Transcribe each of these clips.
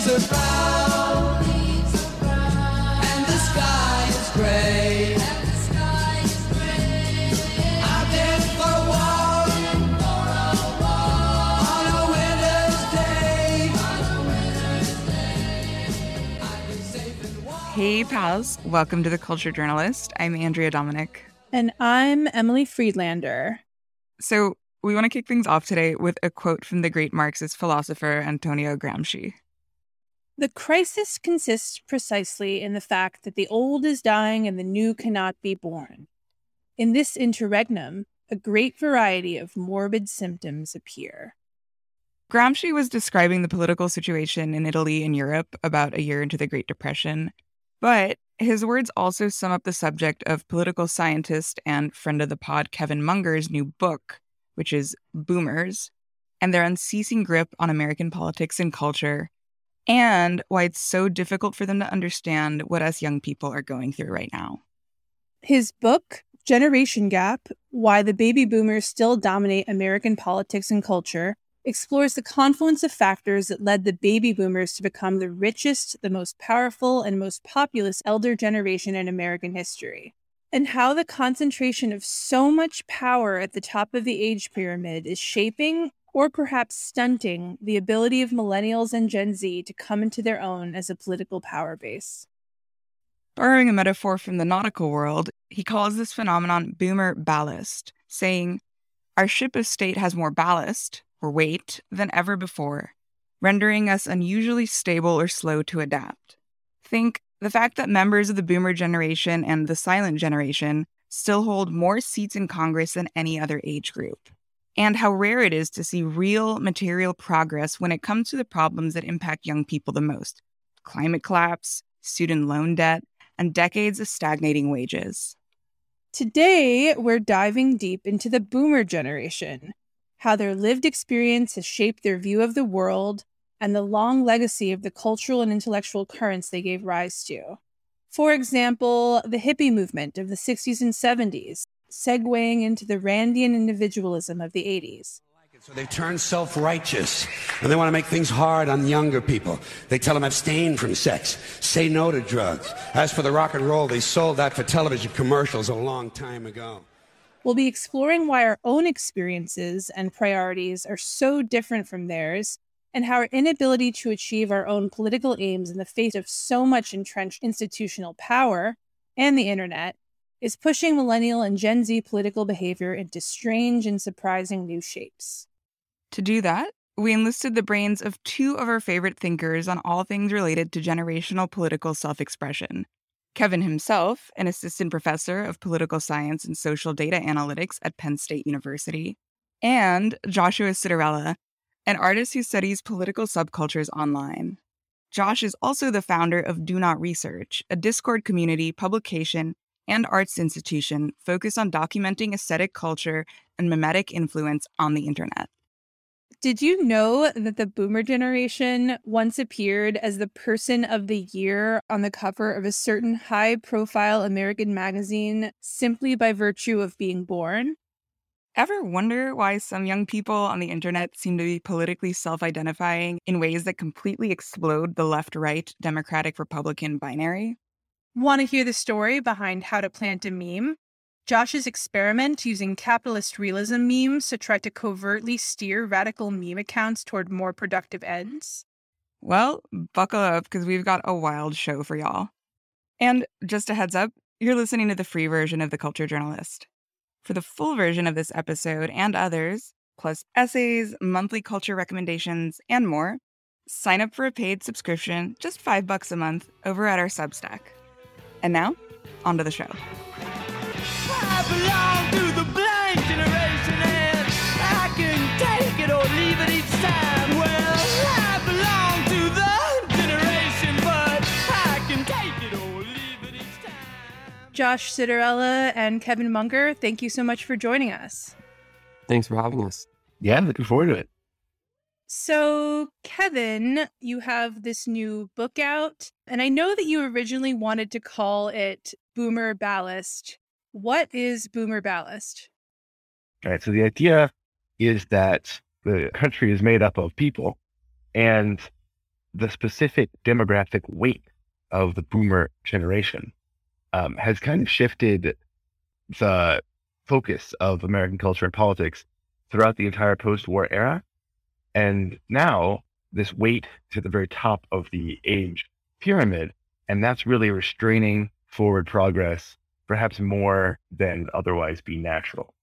leaves are brown, and the sky is gray. I've been for a walk on a winter's day. I've been safe and warm. Hey, pals. Welcome to The Culture Journalist. I'm Andrea Domanick. And I'm Emilie Friedlander. So, we want to kick things off today with a quote from the great Marxist philosopher Antonio Gramsci. The crisis consists precisely in the fact that the old is dying and the new cannot be born. In this interregnum, a great variety of morbid symptoms appear. Gramsci was describing the political situation in Italy and Europe about a year into the Great Depression, but his words also sum up the subject of political scientist and friend of the pod Kevin Munger's new book, which is Boomers, and their unceasing grip on American politics and culture, and why it's so difficult for them to understand what us young people are going through right now. His book, Generation Gap Why the Baby Boomers Still Dominate American Politics and Culture, explores the confluence of factors that led the baby boomers to become the richest, the most powerful, and most populous elder generation in American history, and how the concentration of so much power at the top of the age pyramid is shaping or perhaps stunting the ability of millennials and Gen Z to come into their own as a political power base. Borrowing a metaphor from the nautical world, he calls this phenomenon boomer ballast, saying, Our ship of state has more ballast, or weight, than ever before, rendering us unusually stable or slow to adapt. Think the fact that members of the boomer generation and the silent generation still hold more seats in Congress than any other age group, and how rare it is to see real material progress when it comes to the problems that impact young people the most climate collapse, student loan debt, and decades of stagnating wages. Today, we're diving deep into the boomer generation, how their lived experience has shaped their view of the world, and the long legacy of the cultural and intellectual currents they gave rise to. For example, the hippie movement of the 60s and 70s, segueing into the Randian individualism of the 80s. So they've turned self righteous and they want to make things hard on younger people. They tell them abstain from sex, say no to drugs. As for the rock and roll, they sold that for television commercials a long time ago. We'll be exploring why our own experiences and priorities are so different from theirs, and how our inability to achieve our own political aims in the face of so much entrenched institutional power and the internet is pushing millennial and Gen Z political behavior into strange and surprising new shapes. To do that, we enlisted the brains of two of our favorite thinkers on all things related to generational political self expression. Kevin himself, an assistant professor of political science and social data analytics at Penn State University, and Joshua Citarella, an artist who studies political subcultures online. Josh is also the founder of Do Not Research, a Discord community, publication, and arts institution focused on documenting aesthetic culture and memetic influence on the internet. Did you know that the boomer generation once appeared as the person of the year on the cover of a certain high profile American magazine simply by virtue of being born? Ever wonder why some young people on the internet seem to be politically self identifying in ways that completely explode the left right Democratic Republican binary? Want to hear the story behind how to plant a meme? Josh's experiment using capitalist realism memes to try to covertly steer radical meme accounts toward more productive ends? Well, buckle up because we've got a wild show for y'all. And just a heads up, you're listening to the free version of The Culture Journalist. For the full version of this episode and others, plus essays, monthly culture recommendations, and more, sign up for a paid subscription, just five bucks a month, over at our Substack. And now, onto the show. I belong to the blank generation and I can take it or leave it each time. Well, I belong to the generation, but I can take it or leave it each time. Josh Citarella and Kevin Munger, thank you so much for joining us. Thanks for having us. Yeah, looking forward to it. So, Kevin, you have this new book out, and I know that you originally wanted to call it Boomer Ballast. What is Boomer Ballast? All right. So the idea is that the country is made up of people, and the specific demographic weight of the boomer generation um, has kind of shifted the focus of American culture and politics throughout the entire post war era. And now this weight to the very top of the age pyramid. And that's really restraining forward progress, perhaps more than otherwise be natural.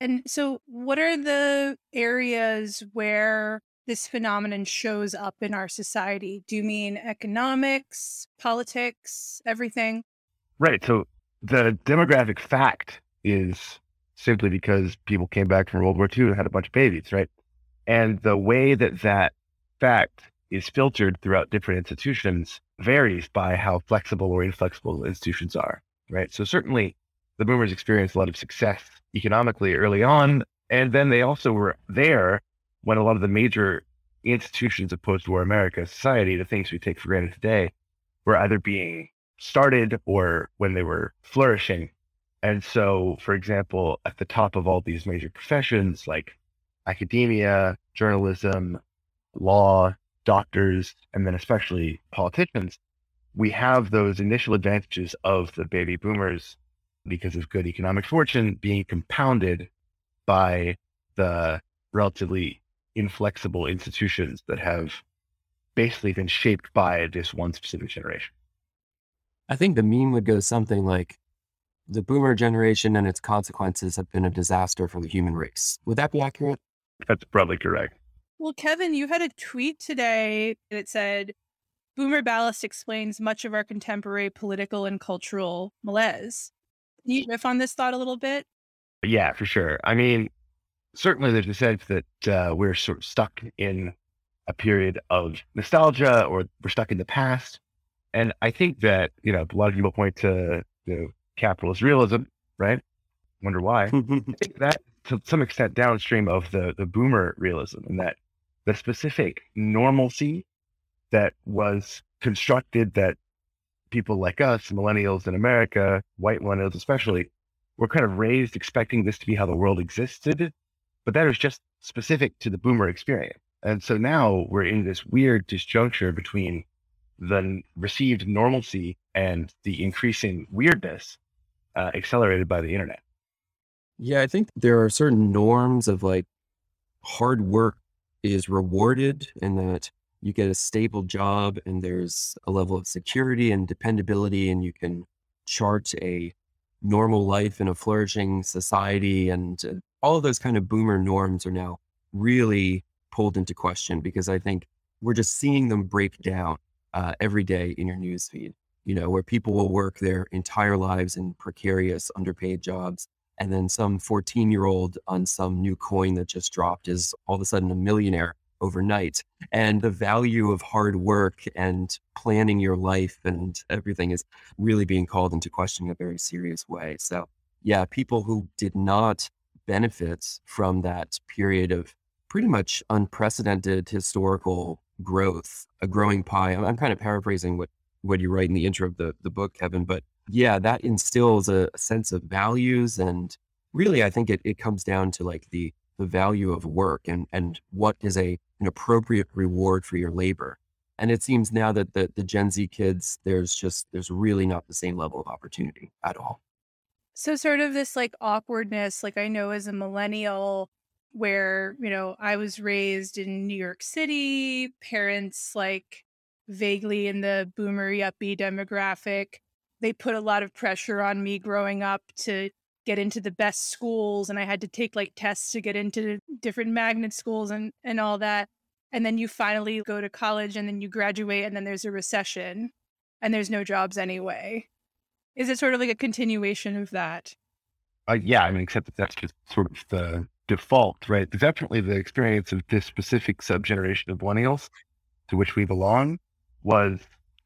And so, what are the areas where this phenomenon shows up in our society? Do you mean economics, politics, everything? Right. So, the demographic fact is simply because people came back from World War II and had a bunch of babies, right? And the way that that fact is filtered throughout different institutions varies by how flexible or inflexible institutions are, right? So certainly the boomers experienced a lot of success economically early on. And then they also were there when a lot of the major institutions of post war America society, the things we take for granted today, were either being started or when they were flourishing. And so, for example, at the top of all these major professions like academia, journalism, law, doctors, and then especially politicians, we have those initial advantages of the baby boomers because of good economic fortune being compounded by the relatively inflexible institutions that have basically been shaped by this one specific generation. I think the meme would go something like the boomer generation and its consequences have been a disaster for the human race. Would that be accurate? That's probably correct. Well, Kevin, you had a tweet today that said Boomer Ballast explains much of our contemporary political and cultural malaise. Can you riff on this thought a little bit? Yeah, for sure. I mean, certainly there's a sense that uh, we're sort of stuck in a period of nostalgia or we're stuck in the past. And I think that, you know, a lot of people point to you know, capitalist realism, right? Wonder why. I think that to some extent downstream of the, the boomer realism and that the specific normalcy that was constructed that people like us, millennials in America, white millennials especially, were kind of raised expecting this to be how the world existed. But that was just specific to the boomer experience. And so now we're in this weird disjuncture between the received normalcy and the increasing weirdness uh, accelerated by the internet. Yeah, I think there are certain norms of like hard work is rewarded and that you get a stable job and there's a level of security and dependability and you can chart a normal life in a flourishing society and uh, all of those kind of boomer norms are now really pulled into question because i think we're just seeing them break down uh, every day in your newsfeed you know where people will work their entire lives in precarious underpaid jobs and then some 14 year old on some new coin that just dropped is all of a sudden a millionaire overnight. And the value of hard work and planning your life and everything is really being called into question in a very serious way. So yeah people who did not benefit from that period of pretty much unprecedented historical growth a growing pie i'm, kind of paraphrasing what what you write in the intro of the, the book kevin but yeah, that instills a, sense of values. And really, I think it, it comes down to like the, the value of work and, and what is a, an appropriate reward for your labor. And it seems now that the, the Gen Z kids, there's just, there's really not the same level of opportunity at all. So, sort of this like awkwardness, like I know as a millennial, where, you know, I was raised in New York City, parents like vaguely in the boomer yuppie demographic they put a lot of pressure on me growing up to get into the best schools and I had to take like tests to get into different magnet schools and and all that. And then you finally go to college and then you graduate and then there's a recession and there's no jobs anyway. Is it sort of like a continuation of that? Uh, yeah, I mean, except that that's just sort of the default, right? Definitely the experience of this specific subgeneration of millennials to which we belong was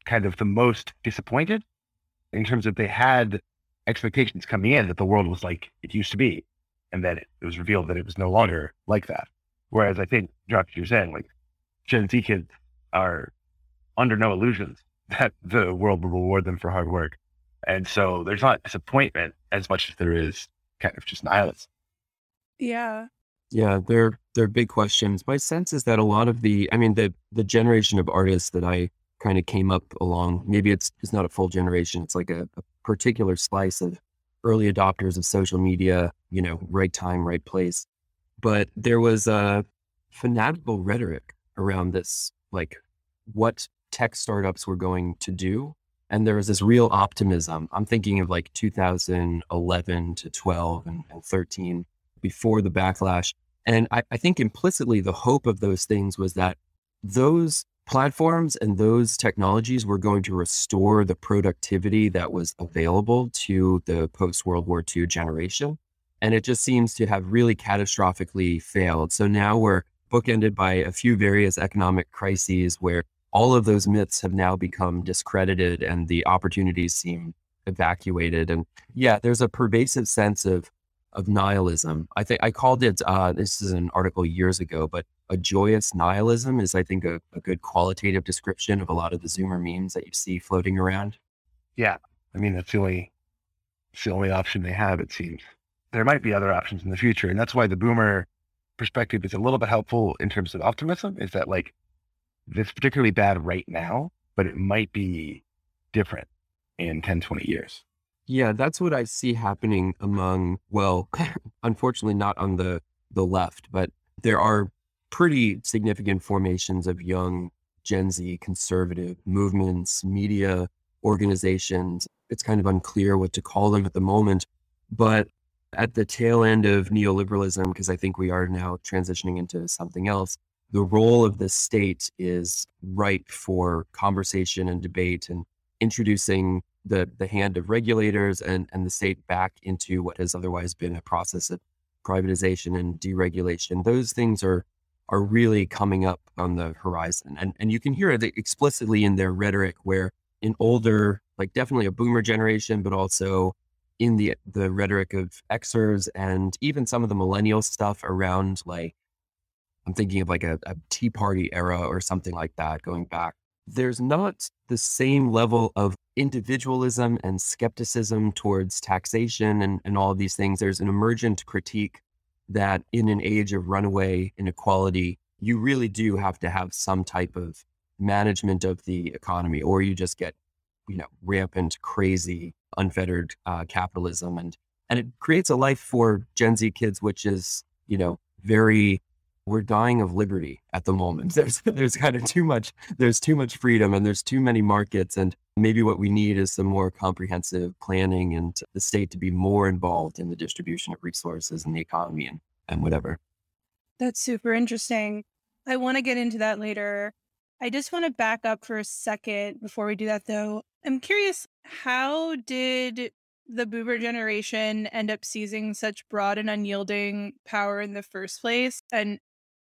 kind of the most disappointed in terms of they had expectations coming in that the world was like it used to be, and then it, it was revealed that it was no longer like that. Whereas I think, Josh, you're saying like Gen Z kids are under no illusions that the world will reward them for hard work. And so there's not disappointment as much as there is kind of just nihilism. Yeah. Yeah, they're they're big questions. My sense is that a lot of the, I mean, the the generation of artists that I kind of came up along, maybe it's it's not a full generation. It's like a, a particular slice of early adopters of social media. You know, right time, right place. But there was a fanatical rhetoric around this, like what tech startups were going to do. And there was this real optimism. I'm thinking of like 2011 to 12 and, and 13 before the backlash. And I, I think implicitly the hope of those things was that those platforms and those technologies were going to restore the productivity that was available to the post World War II generation. And it just seems to have really catastrophically failed. So now we're bookended by a few various economic crises where all of those myths have now become discredited and the opportunities seem evacuated. And yeah, there's a pervasive sense of of nihilism. I think I called it, uh, this is an article years ago, but a joyous nihilism is, I think, a, a, good qualitative description of a lot of the Zoomer memes that you see floating around. Yeah. I mean, that's the only, it's the only option they have, it seems. There might be other options in the future. And that's why the boomer perspective is a little bit helpful in terms of optimism is that like, this particularly bad right now, but it might be different in 10, 20 years. Yeah, that's what I see happening among, well, unfortunately not on the the left, but there are pretty significant formations of young Gen Z conservative movements, media organizations. It's kind of unclear what to call them at the moment, but at the tail end of neoliberalism, because I think we are now transitioning into something else, the role of the state is ripe for conversation and debate and introducing the the hand of regulators and and the state back into what has otherwise been a process of privatization and deregulation. Those things are are really coming up on the horizon, and and you can hear it explicitly in their rhetoric, where in older, like definitely a boomer generation, but also in the the rhetoric of Xers and even some of the millennial stuff around like I'm thinking of like a, a Tea Party era or something like that, going back there's not the same level of individualism and skepticism towards taxation and, and all of these things. There's an emergent critique that in an age of runaway inequality, you really do have to have some type of management of the economy, or you just get, you know, rampant, crazy, unfettered uh, capitalism, and and it creates a life for Gen Z kids, which is, you know, very we're dying of liberty at the moment. There's there's kind of too much there's too much freedom and there's too many markets and maybe what we need is some more comprehensive planning and the state to be more involved in the distribution of resources and the economy and, and whatever. That's super interesting. I want to get into that later. I just want to back up for a second before we do that though. I'm curious how did the boomer generation end up seizing such broad and unyielding power in the first place? And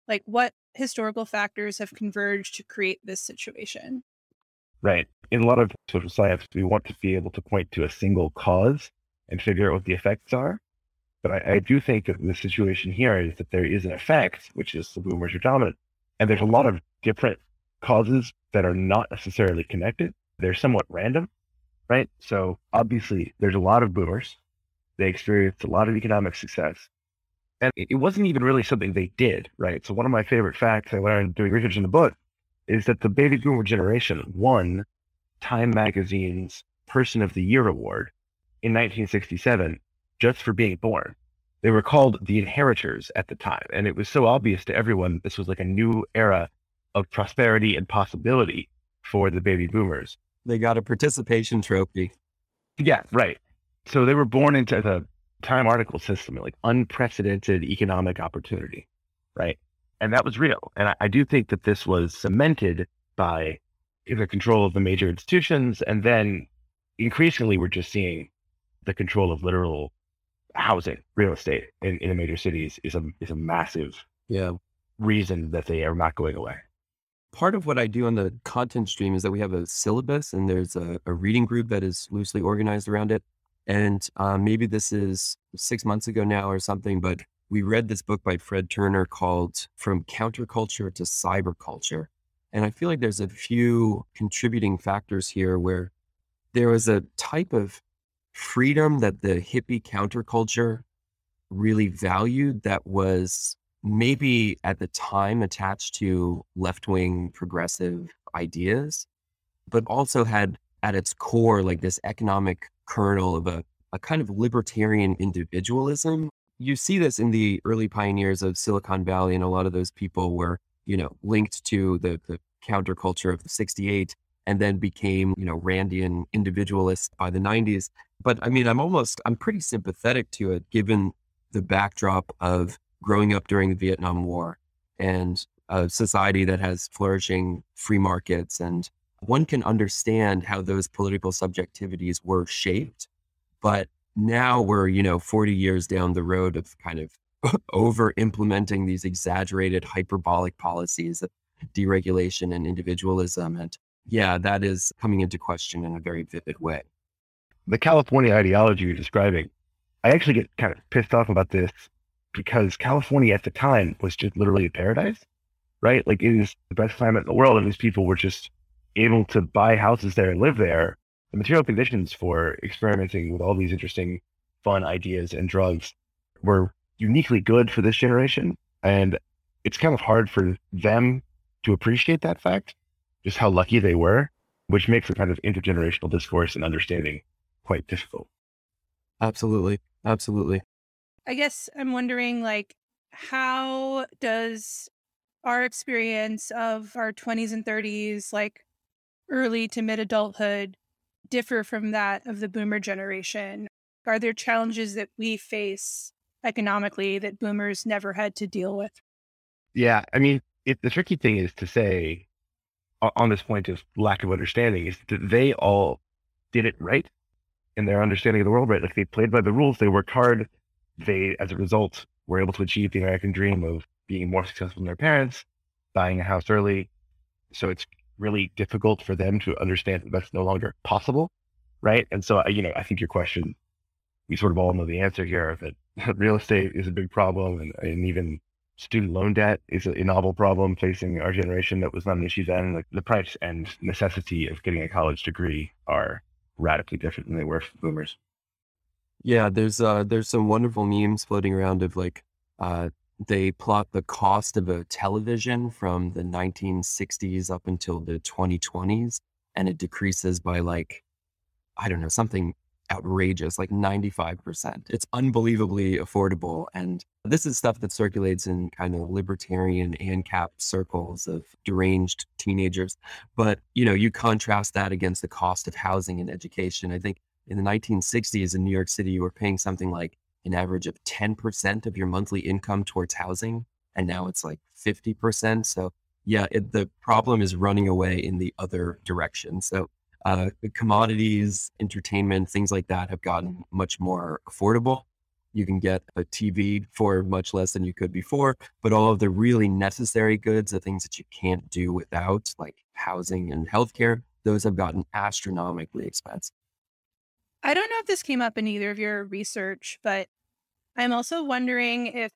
like what historical factors have converged to create this situation? Right. In a lot of social science, we want to be able to point to a single cause and figure out what the effects are. But I, I do think that the situation here is that there is an effect, which is the boomers are dominant. And there's a lot of different causes that are not necessarily connected. They're somewhat random, right? So obviously, there's a lot of boomers. They experienced a lot of economic success. And it wasn't even really something they did, right? So one of my favorite facts I learned doing research in the book is that the baby boomer generation won Time Magazine's Person of the Year award in 1967 just for being born. They were called the inheritors at the time. And it was so obvious to everyone this was like a new era of prosperity and possibility for the baby boomers. They got a participation trophy. Yeah, right. So they were born into the Time article system, like unprecedented economic opportunity, right? And that was real. And I, I do think that this was cemented by the control of the major institutions. And then increasingly, we're just seeing the control of literal housing, real estate in, in the major cities is a, is a massive yeah. reason that they are not going away. Part of what I do on the content stream is that we have a syllabus and there's a, a reading group that is loosely organized around it. And um, maybe this is six months ago now or something, but we read this book by Fred Turner called From Counterculture to Cyberculture. And I feel like there's a few contributing factors here where there was a type of freedom that the hippie counterculture really valued that was maybe at the time attached to left wing progressive ideas, but also had at its core like this economic kernel of a, a kind of libertarian individualism. You see this in the early pioneers of Silicon Valley, and a lot of those people were, you know, linked to the, the counterculture of the 68 and then became, you know, Randian individualists by the 90s. But I mean, I'm almost, I'm pretty sympathetic to it given the backdrop of growing up during the Vietnam War and a society that has flourishing free markets. And one can understand how those political subjectivities were shaped. But now we're, you know, 40 years down the road of kind of over implementing these exaggerated hyperbolic policies of deregulation and individualism. And yeah, that is coming into question in a very vivid way. The California ideology you're describing, I actually get kind of pissed off about this because California at the time was just literally a paradise, right? Like it is the best climate in the world, and these people were just able to buy houses there and live there. The material conditions for experimenting with all these interesting, fun ideas and drugs were uniquely good for this generation. And it's kind of hard for them to appreciate that fact, just how lucky they were, which makes a kind of intergenerational discourse and understanding quite difficult. Absolutely. Absolutely. I guess I'm wondering like how does our experience of our 20s and 30s like early to mid adulthood differ from that of the boomer generation? Are there challenges that we face economically that boomers never had to deal with? Yeah, I mean, it, the tricky thing is to say on this point of lack of understanding is that they all did it right in their understanding of the world, right? Like they played by the rules, they worked hard, they, as a result, were able to achieve the American dream of being more successful than their parents, buying a house early. So it's really difficult for them to understand that that's no longer possible, right? And so, you know, I think your question, we sort of all know the answer here that real estate is a big problem, and, and even student loan debt is a, a, novel problem facing our generation that was not an issue then. Like the price and necessity of getting a college degree are radically different than they were for boomers. Yeah, there's uh there's some wonderful memes floating around of like uh they plot the cost of a television from the 1960s up until the 2020s and it decreases by like I don't know, something outrageous, like 95%. It's unbelievably affordable. And this is stuff that circulates in kind of libertarian and ANCAP circles of deranged teenagers. But, you know, you contrast that against the cost of housing and education. I think in the 1960s in New York City, you were paying something like an average of 10% of your monthly income towards housing. And now it's like 50%. So, yeah, it, the problem is running away in the other direction. So, uh, commodities, entertainment, things like that have gotten much more affordable. You can get a TV for much less than you could before, but all of the really necessary goods, the things that you can't do without, like housing and healthcare, those have gotten astronomically expensive. I don't know if this came up in either of your research, but I'm also wondering if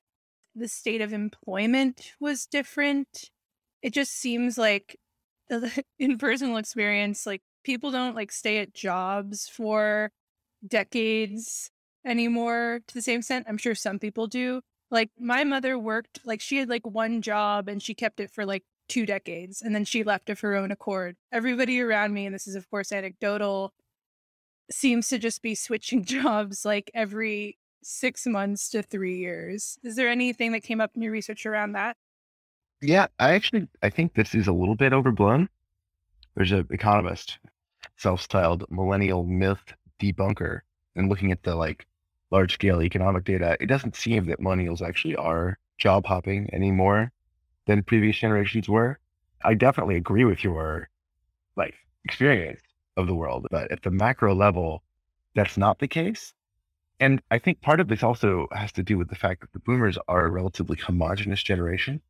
the state of employment was different. It just seems like in personal experience, like people don't like stay at jobs for decades anymore to the same extent. I'm sure some people do. Like my mother worked, like she had like one job and she kept it for like two decades and then she left of her own accord. Everybody around me, and this is of course anecdotal, seems to just be switching jobs like every six months to three years. Is there anything that came up in your research around that? Yeah, I actually I think this is a little bit overblown. There's an economist, self-styled millennial myth debunker, and looking at the like large scale economic data, it doesn't seem that millennials actually are job hopping anymore than previous generations were. I definitely agree with your like experience of the world. But at the macro level, that's not the case. And I think part of this also has to do with the fact that the boomers are a relatively homogenous generation.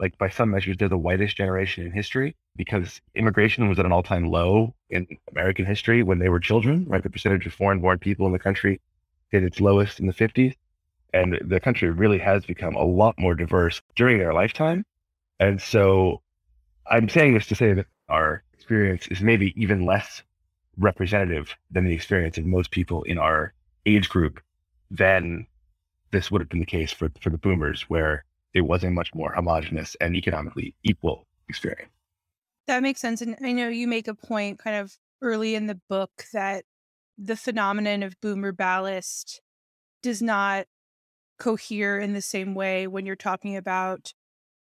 Like by some measures, they're the whitest generation in history because immigration was at an all time low in American history when they were children, right? The percentage of foreign born people in the country hit its lowest in the 50s. And the country really has become a lot more diverse during their lifetime. And so I'm saying this to say that our experience is maybe even less representative than the experience of most people in our age group than this would have been the case for, for the boomers, where it was a much more homogenous and economically equal experience. That makes sense. And I know you make a point kind of early in the book that the phenomenon of boomer ballast does not cohere in the same way when you're talking about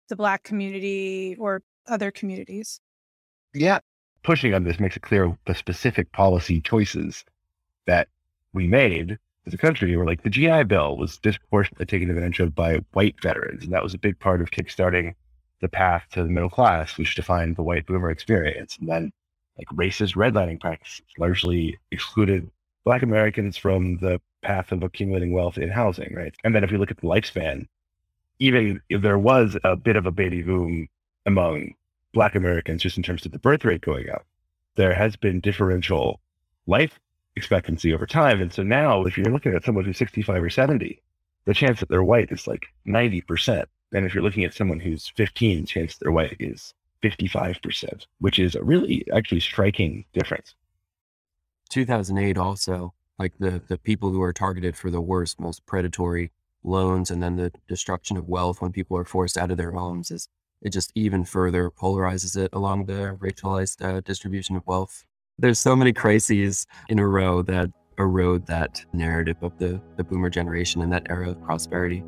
the Black community or other communities. Yeah. Pushing on this makes it clear the specific policy choices that we made as a country were like the GI Bill was disproportionately taken advantage of by white veterans. And that was a big part of kickstarting the path to the middle class, which defined the white boomer experience. And then like racist redlining practices largely excluded Black Americans from the path of accumulating wealth in housing, right? And then if you look at the lifespan, even if there was a bit of a baby boom among Black Americans, just in terms of the birth rate going up, there has been differential life expectancy over time. And so now, if you're looking at someone who's 65 or 70, the chance that they're white is like 90%. And if you're looking at someone who's 15, the chance they're white is 55%, which is a really actually striking difference. 2008 also, like the, the people who are targeted for the worst, most predatory loans and then the destruction of wealth when people are forced out of their homes is it just even further polarizes it along the racialized uh, distribution of wealth. There's so many crises in a row that erode that narrative of the, the boomer generation and that era of prosperity.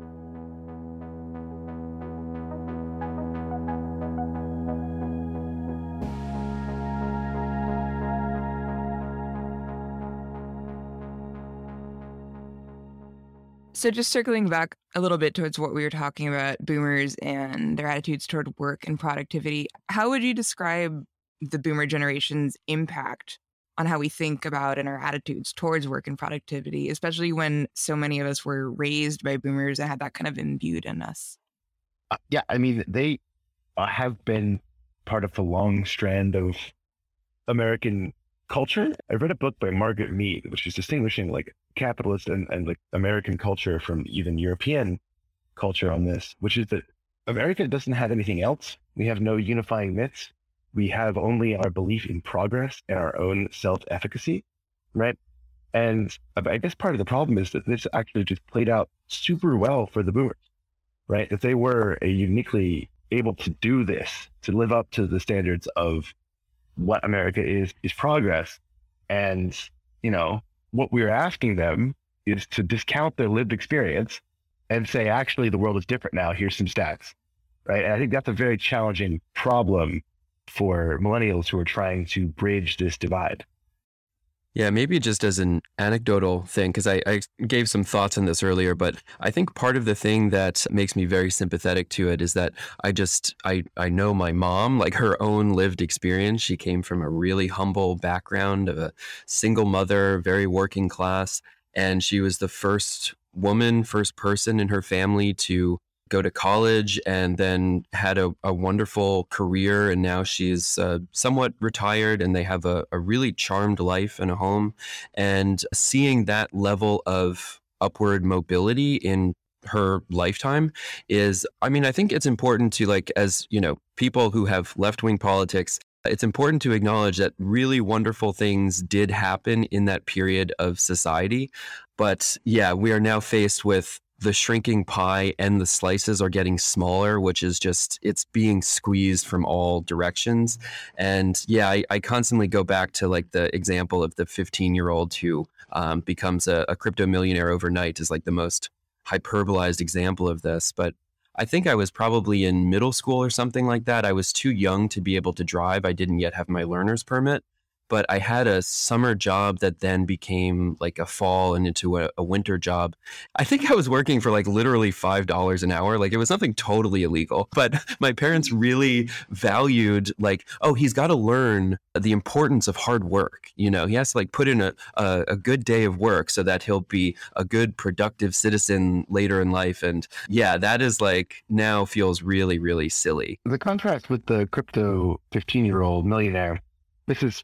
So, just circling back a little bit towards what we were talking about boomers and their attitudes toward work and productivity, how would you describe the boomer generation's impact on how we think about and our attitudes towards work and productivity, especially when so many of us were raised by boomers and had that kind of imbued in us? Uh, yeah, I mean, they uh, have been part of the long strand of American culture. I read a book by Margaret Mead, which is distinguishing like capitalist and, and like American culture from even European culture on this, which is that America doesn't have anything else. We have no unifying myths. We have only our belief in progress and our own self efficacy, right? And I guess part of the problem is that this actually just played out super well for the boomers, right? If they were uniquely able to do this, to live up to the standards of what America is, is progress. And, you know, what we're asking them is to discount their lived experience and say, actually, the world is different now. Here's some stats. Right. And I think that's a very challenging problem for millennials who are trying to bridge this divide. Yeah, maybe just as an anecdotal thing, because I, I, gave some thoughts on this earlier, but I think part of the thing that makes me very sympathetic to it is that I just I I know my mom, like her own lived experience. She came from a really humble background of a single mother, very working class, and she was the first woman, first person in her family to go to college and then had a, a wonderful career. And now she's uh, somewhat retired and they have a, a really charmed life and a home. And seeing that level of upward mobility in her lifetime is i mean i think it's important to like as you know people who have left-wing politics it's important to acknowledge that really wonderful things did happen in that period of society but yeah we are now faced with the shrinking pie and the slices are getting smaller, which is just it's being squeezed from all directions. And yeah, I, I constantly go back to like the example of the 15 year old who um, becomes a, a crypto millionaire overnight is like the most hyperbolized example of this. But I think I was probably in middle school or something like that. I was too young to be able to drive. I didn't yet have my learner's permit but I had a summer job that then became like a fall and into a, a, winter job. I think I was working for like literally $5 an hour. Like it was nothing totally illegal, but my parents mm-hmm. really valued like, oh, he's got to learn the importance of hard work. You know, he has to like put in a, a, a good day of work so that he'll be a good, productive citizen later in life. And yeah, that is like now feels really, really silly. The contrast with the crypto 15 year old millionaire, this is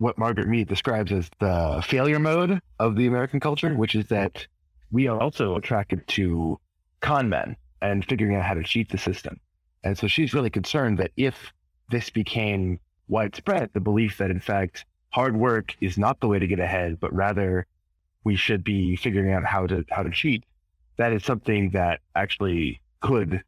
what Margaret Mead describes as the failure mode of the American culture, which is that we are also attracted to con men and figuring out how to cheat the system. And so she's really concerned that if this became widespread, the belief that in fact hard work is not the way to get ahead, but rather we should be figuring out how to how to cheat, that is something that actually could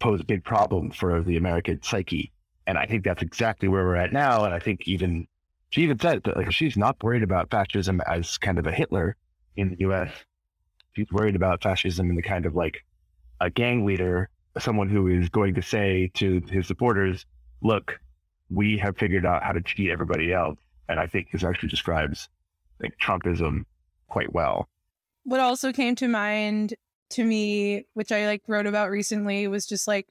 pose a big problem for the American psyche. And I think that's exactly where we're at now. And I think even she even said that like she's not worried about fascism as kind of a Hitler in the US. She's worried about fascism in the kind of like a gang leader, someone who is going to say to his supporters, look, we have figured out how to cheat everybody else. And I think this actually describes like Trumpism quite well. What also came to mind to me, which I like wrote about recently, was just like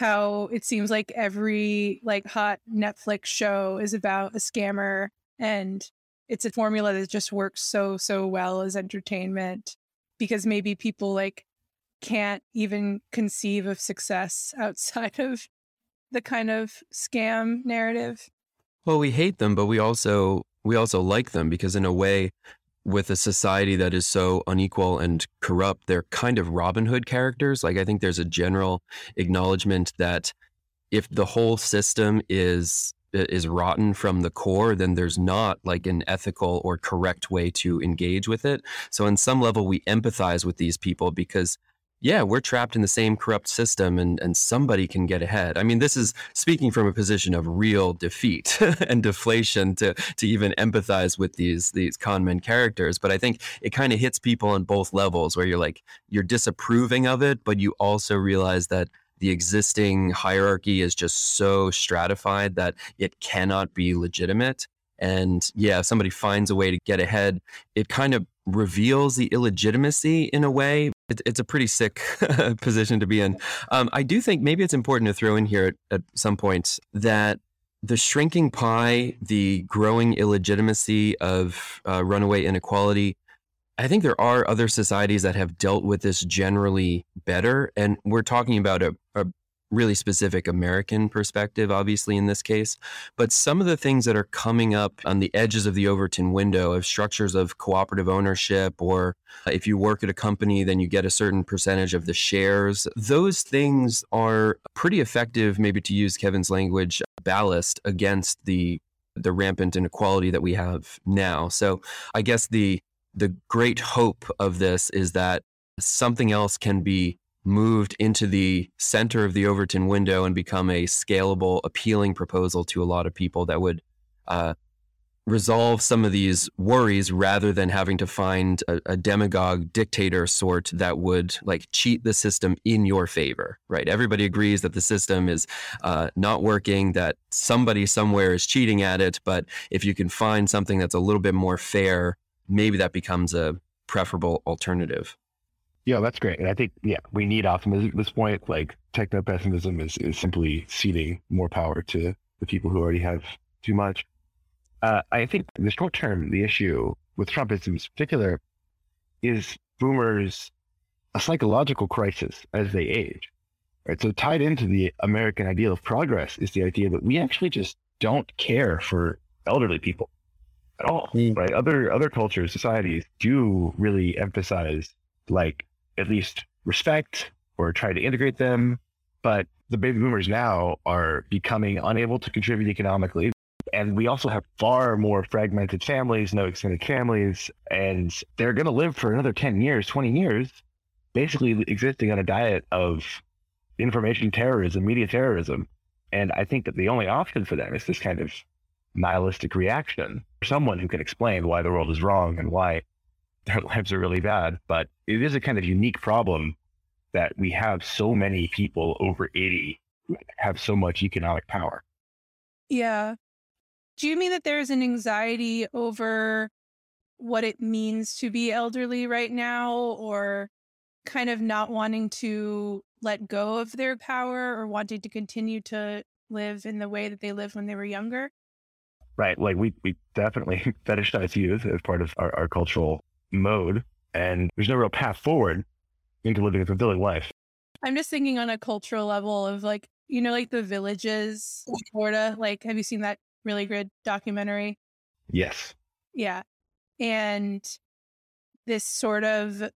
how it seems like every like hot Netflix show is about a scammer and it's a formula that just works so so well as entertainment because maybe people like can't even conceive of success outside of the kind of scam narrative. Well, we hate them, but we also we also like them because in a way with a society that is so unequal and corrupt, they're kind of Robin Hood characters. Like I think there's a general acknowledgement that if the whole system is is rotten from the core, then there's not like an ethical or correct way to engage with it. So, in some level, we empathize with these people because yeah, we're trapped in the same corrupt system and, and somebody can get ahead. I mean, this is speaking from a position of real defeat and deflation to, to even empathize with these, these con men characters. But I think it kind of hits people on both levels where you're like, you're disapproving of it, but you also realize that the existing hierarchy is just so stratified that it cannot be legitimate. And yeah, if somebody finds a way to get ahead, it kind of reveals the illegitimacy in a way it, it's a pretty sick position to be in. Um, I do think maybe it's important to throw in here at, at some point that the shrinking pie, the growing illegitimacy of uh, runaway inequality, I think there are other societies that have dealt with this generally better. And we're talking about a, a really specific American perspective, obviously, in this case. But some of the things that are coming up on the edges of the Overton window of structures of cooperative ownership, or uh, if you work at a company, then you get a certain percentage of the shares, those things are pretty effective, maybe to use Kevin's language, ballast against the the rampant inequality that we have now. So I guess the the great hope of this is that something else can be moved into the center of the Overton window and become a scalable, appealing proposal to a lot of people that would uh, resolve some of these worries rather than having to find a, a, demagogue dictator sort that would like cheat the system in your favor right? Everybody agrees that the system is uh, not working that somebody somewhere is cheating at it but if you can find something that's a little bit more fair maybe that becomes a preferable alternative yeah, that's great. And I think, yeah, we need optimism at this point. Like techno pessimism is, is simply ceding more power to the people who already have too much. Uh, I think the short term, the issue with Trumpism in particular is boomers a psychological crisis as they age. Right. So tied into the American ideal of progress is the idea that we actually just don't care for elderly people at all. Mm. Right. Other other cultures, societies do really emphasize like at least respect or try to integrate them. But the baby boomers now are becoming unable to contribute economically. And we also have far more fragmented families, no extended families, and they're going to live for another 10 years, 20 years, basically existing on a diet of information terrorism, media terrorism. And I think that the only option for them is this kind of nihilistic reaction. Someone who can explain why the world is wrong and why their lives are really bad. But it is a kind of unique problem that we have so many people over 80 who have so much economic power. Yeah. Do you mean that there's an anxiety over what it means to be elderly right now or kind of not wanting to let go of their power or wanting to continue to live in the way that they lived when they were younger? Right. Like we, we definitely fetishize youth as part of our, our cultural mode and there's no real path forward into living a fulfilling life. I'm just thinking on a cultural level of like, you know, like the villages in Florida. Like, have you seen that really good documentary? Yes. Yeah. And this sort of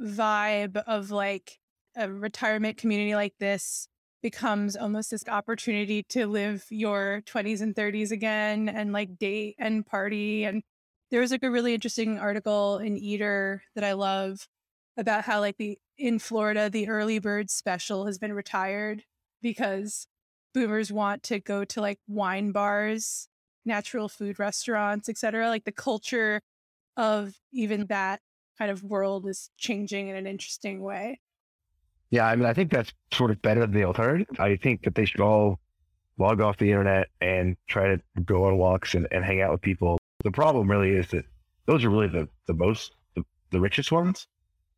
vibe of like a retirement community like this becomes almost this opportunity to live your 20s and 30s again and like date and party and there was like a really interesting article in Eater that I love about how like the in Florida the early bird special has been retired because boomers want to go to like wine bars, natural food restaurants, etc. Like the culture of even that kind of world is changing in an interesting way. Yeah, I mean, I think that's sort of better than the alternative. I think that they should all log off the internet and try to go on walks and, and hang out with people. The problem really is that those are really the, the most, the, the richest ones.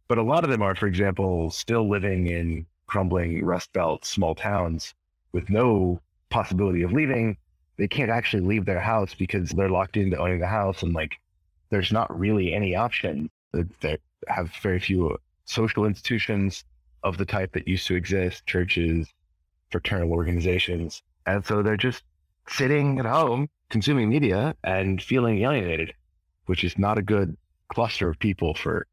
But a lot of them are, for example, still living in crumbling Rust Belt small towns with no possibility of leaving. They can't actually leave their house because they're locked into owning the house. And like, there's not really any option. They have very few social institutions of the type that used to exist, churches, fraternal organizations. And so they're just sitting at home, consuming media and feeling alienated, which is not a good cluster of people for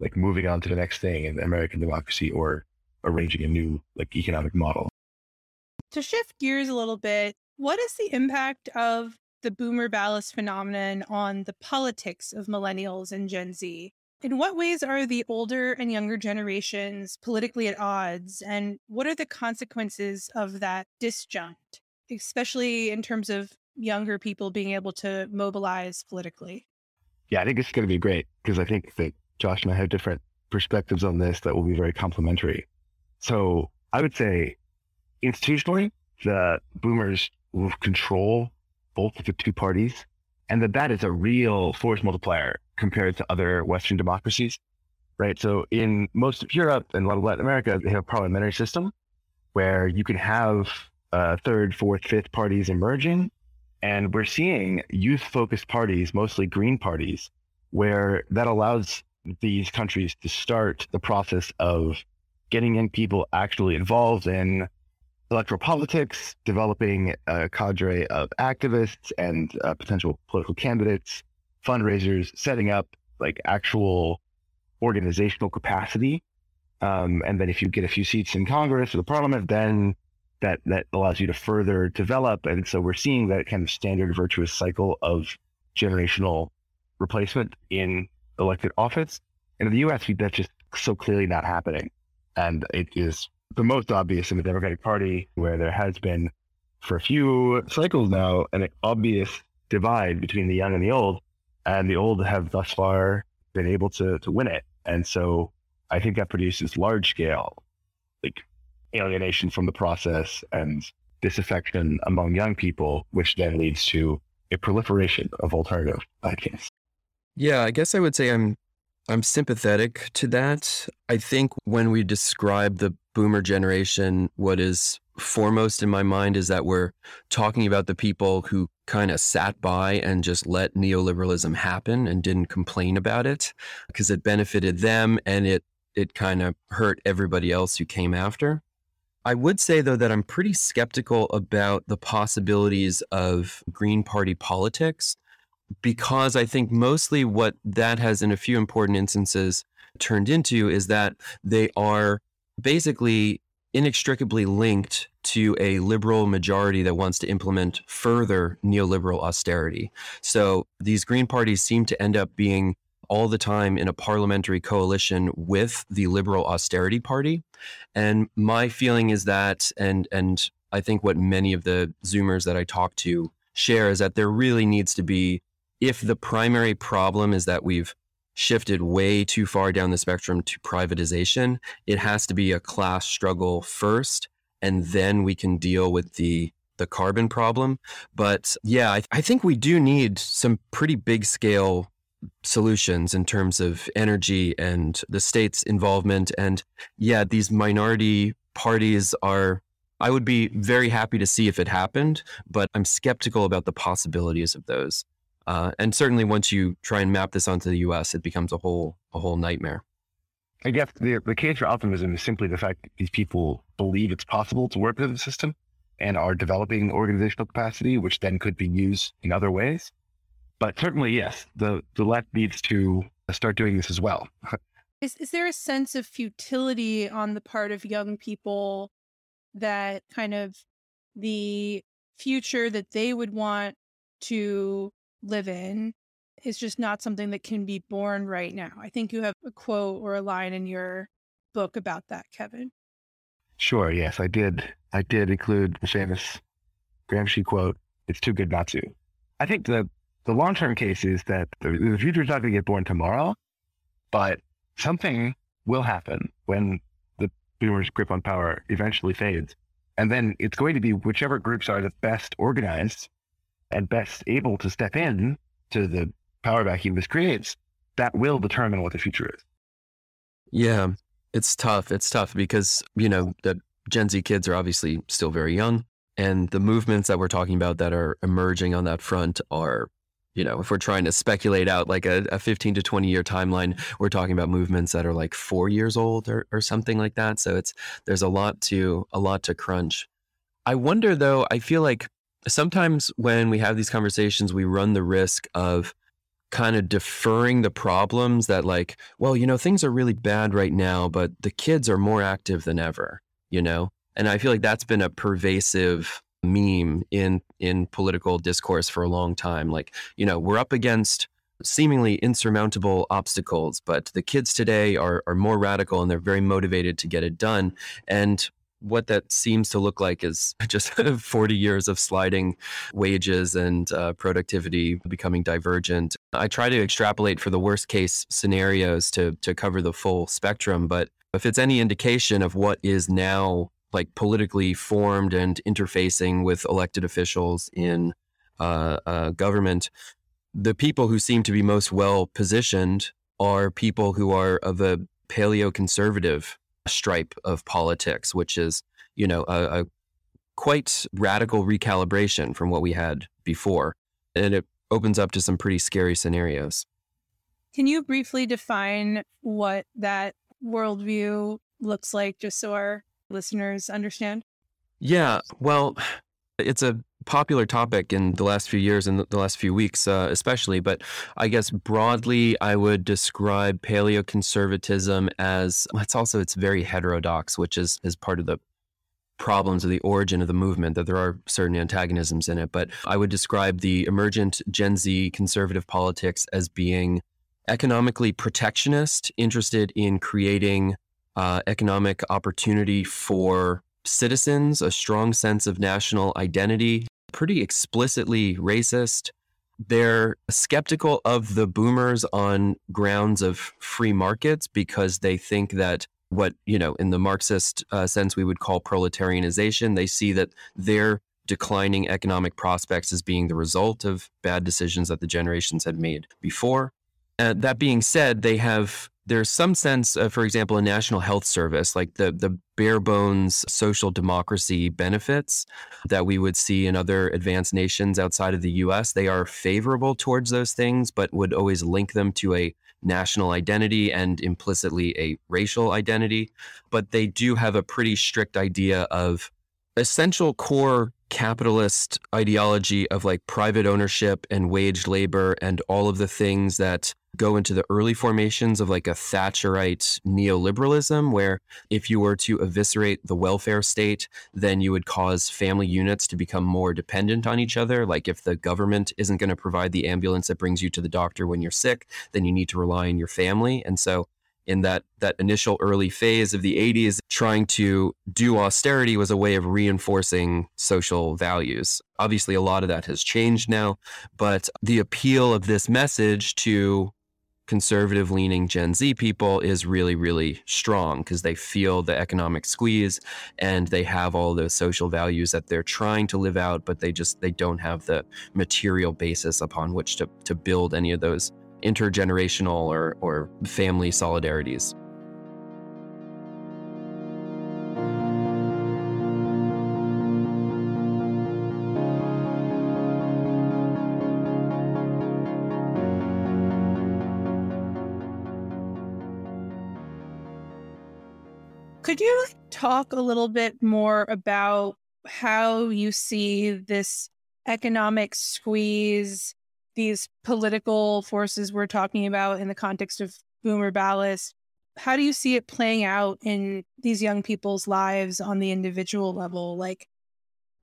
like moving on to the next thing in American democracy or arranging a new like economic model. To shift gears a little bit, what is the impact of the boomer ballast phenomenon on the politics of millennials and Gen Z? In what ways are the older and younger generations politically at odds? And what are the consequences of that disjunct, especially in terms of younger people being able to mobilize politically? Yeah, I think it's going to be great because I think that Josh and I have different perspectives on this that will be very complementary. So I would say institutionally, the boomers will control both of the two parties and that that is a real force multiplier compared to other Western democracies, right? So in most of Europe and a lot of Latin America, they have a parliamentary system where you can have uh, third, fourth, fifth parties emerging. And we're seeing youth focused parties, mostly green parties, where that allows these countries to start the process of getting young people actually involved in electoral politics, developing a cadre of activists and uh, potential political candidates, fundraisers, setting up like actual organizational capacity. Um, and then if you get a few seats in Congress or the parliament, then that, that allows you to further develop. And so we're seeing that kind of standard virtuous cycle of generational replacement in elected office. And in the US, that's just so clearly not happening. And it is the most obvious in the Democratic Party, where there has been for a few cycles now an obvious divide between the young and the old, and the old have thus far been able to to win it. And so I think that produces large scale like alienation from the process and disaffection among young people, which then leads to a proliferation of alternative ideas. Yeah, I guess I would say I'm I'm sympathetic to that. I think when we describe the boomer generation, what is foremost in my mind is that we're talking about the people who kind of sat by and just let neoliberalism happen and didn't complain about it because it benefited them and it it kind of hurt everybody else who came after. I would say though that I'm pretty skeptical about the possibilities of Green Party politics because I think mostly what that has in a few important instances turned into is that they are basically inextricably linked to a liberal majority that wants to implement further neoliberal austerity. So these green parties seem to end up being all the time in a parliamentary coalition with the liberal austerity party. And my feeling is that and and I think what many of the zoomers that I talk to share is that there really needs to be if the primary problem is that we've shifted way too far down the spectrum to privatization, it has to be a class struggle first, and then we can deal with the the carbon problem. But yeah, I, I think we do need some pretty big scale solutions in terms of energy and the state's involvement. And yeah, these minority parties are. I would be very happy to see if it happened, but I'm skeptical about the possibilities of those. Uh, and certainly, once you try and map this onto the U.S., it becomes a whole a whole nightmare. I guess the the case for optimism is simply the fact that these people believe it's possible to work within the system and are developing organizational capacity, which then could be used in other ways. But certainly, yes, the the left needs to uh, start doing this as well. is is there a sense of futility on the part of young people that kind of the future that they would want to live in is just not something that can be born right now. I think you have a quote or a line in your book about that, Kevin. Sure. Yes, I did. I did include the famous Gramsci quote, it's too good not to. I think the, the long term case is that the, the future is not going to get born tomorrow, but something will happen when the boomers' grip on power eventually fades. And then it's going to be whichever groups are the best organized and best able to step in to the power vacuum this creates, that will determine what the future is. Yeah, it's tough. It's tough because, you know, the Gen Z kids are obviously still very young. And the movements that we're talking about that are emerging on that front are, you know, if we're trying to speculate out like a, a 15 to 20 year timeline, we're talking about movements that are like four years old or, or something like that. So it's, there's a lot to, a lot to crunch. I wonder though, I feel like sometimes when we have these conversations, we run the risk of kind of deferring the problems that like well you know things are really bad right now but the kids are more active than ever you know and i feel like that's been a pervasive meme in in political discourse for a long time like you know we're up against seemingly insurmountable obstacles but the kids today are are more radical and they're very motivated to get it done and what that seems to look like is just 40 years of sliding wages and uh, productivity becoming divergent. I try to extrapolate for the worst case scenarios to to cover the full spectrum, but if it's any indication of what is now like politically formed and interfacing with elected officials in uh, uh, government, the people who seem to be most well positioned are people who are of a paleo-conservative stripe of politics, which is, you know, a, a quite radical recalibration from what we had before. And it opens up to some pretty scary scenarios. Can you briefly define what that worldview looks like, just so our listeners understand? Yeah, well, it's a popular topic in the last few years and the last few weeks, uh, especially. But I guess broadly, I would describe paleoconservatism as it's also it's very heterodox, which is is part of the problems of the origin of the movement that there are certain antagonisms in it but i would describe the emergent gen z conservative politics as being economically protectionist interested in creating uh, economic opportunity for citizens a strong sense of national identity pretty explicitly racist. They're skeptical of the boomers on grounds of free markets because they think that what, you know, in the Marxist uh, sense we would call proletarianization, they see that their declining economic prospects as being the result of bad decisions that the generations had made before. Uh, that being said, they have there's some sense, of, for example, a national health service, like the the bare bones social democracy benefits that we would see in other advanced nations outside of the U.S. They are favorable towards those things, but would always link them to a national identity and implicitly a racial identity. But they do have a pretty strict idea of essential core capitalist ideology of like private ownership and wage labor and all of the things that go into the early formations of like a Thatcherite neoliberalism, where if you were to eviscerate the welfare state, then you would cause family units to become more dependent on each other. Like if the government isn't going to provide the ambulance that brings you to the doctor when you're sick, then you need to rely on your family. And so in that that initial early phase of the 80s trying to do austerity was a way of reinforcing social values obviously a lot of that has changed now but the appeal of this message to conservative leaning Gen Z people is really, really strong because they feel the economic squeeze and they have all those social values that they're trying to live out, but they just they don't have the material basis upon which to, to build any of those intergenerational or, or family solidarities. Could you talk a little bit more about how you see this economic squeeze, these political forces we're talking about in the context of boomer ballast? How do you see it playing out in these young people's lives on the individual level? Like,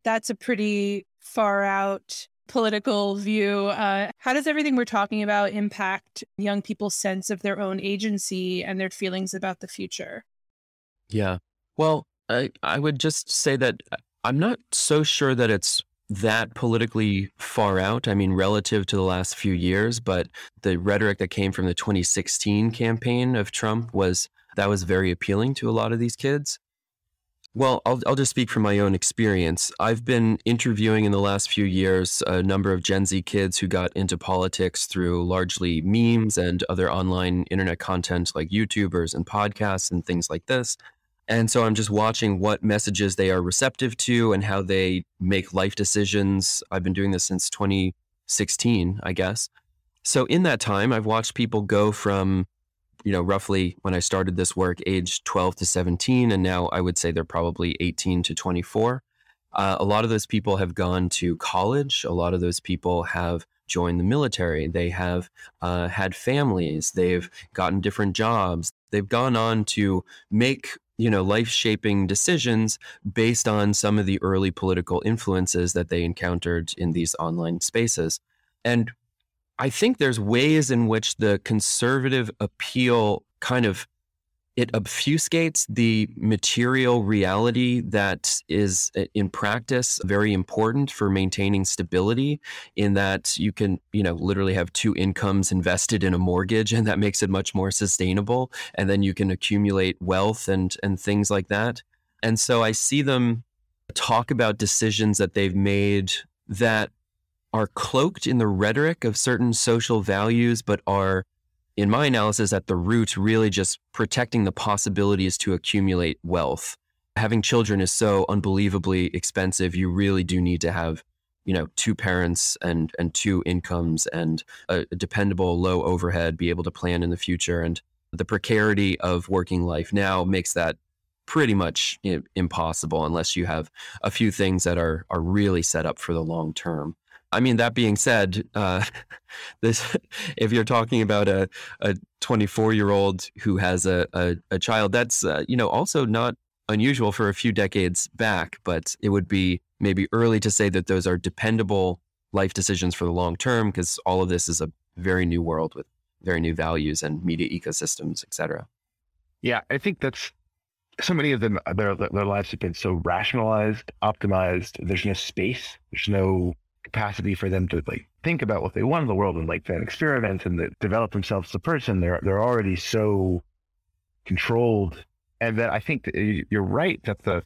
that's a pretty far out political view. Uh, how does everything we're talking about impact young people's sense of their own agency and their feelings about the future? Yeah. Well, I, I would just say that uh, I'm not so sure that it's that politically far out. I mean, relative to the last few years, but the rhetoric that came from the 2016 campaign of Trump was that was very appealing to a lot of these kids. Well, I'll, I'll just speak from my own experience. I've been interviewing in the last few years a number of Gen Z kids who got into politics through largely memes and other online internet content like YouTubers and podcasts and things like this. And so I'm just watching what messages they are receptive to and how they make life decisions. I've been doing this since 2016, I guess. So in that time, I've watched people go from you know, roughly when I started this work, age 12 to 17, and now I would say they're probably 18 to 24. Uh, a lot of those people have gone to college. A lot of those people have joined the military. They have uh, had families. They've gotten different jobs. They've gone on to make you know life shaping decisions based on some of the early political influences that they encountered in these online spaces. And I think there's ways in which the conservative appeal kind of it obfuscates the material reality that is eh, in practice very important for maintaining stability in that you can you know literally have two incomes invested in a mortgage and that makes it much more sustainable and then you can accumulate wealth and and things like that. And so i see them talk about decisions that they've made that are cloaked in the rhetoric of certain social values, but are, in my analysis, at the root, really just protecting the possibilities to accumulate wealth. Having children is so unbelievably expensive. You really do need to have, you know, two parents and and two incomes and a, a dependable low overhead, be able to plan in the future. And the precarity of working life now makes that pretty much impossible unless you have a few things that are are really set up for the long term. I mean, that being said, uh, this if you're talking about a a 24 year old who has a a, a child, that's uh, you know also not unusual for a few decades back. But it would be maybe early to say that those are dependable life decisions for the long term because all of this is a very new world with very new values and media ecosystems, et cetera. Yeah, I think that's so many of them. Their their lives have been so rationalized, optimized. There's no space. There's no capacity for them to like think about what they want in the world and like then experiment and the, develop themselves as a person. They're they're already so controlled, and that I think that uh, you're right that the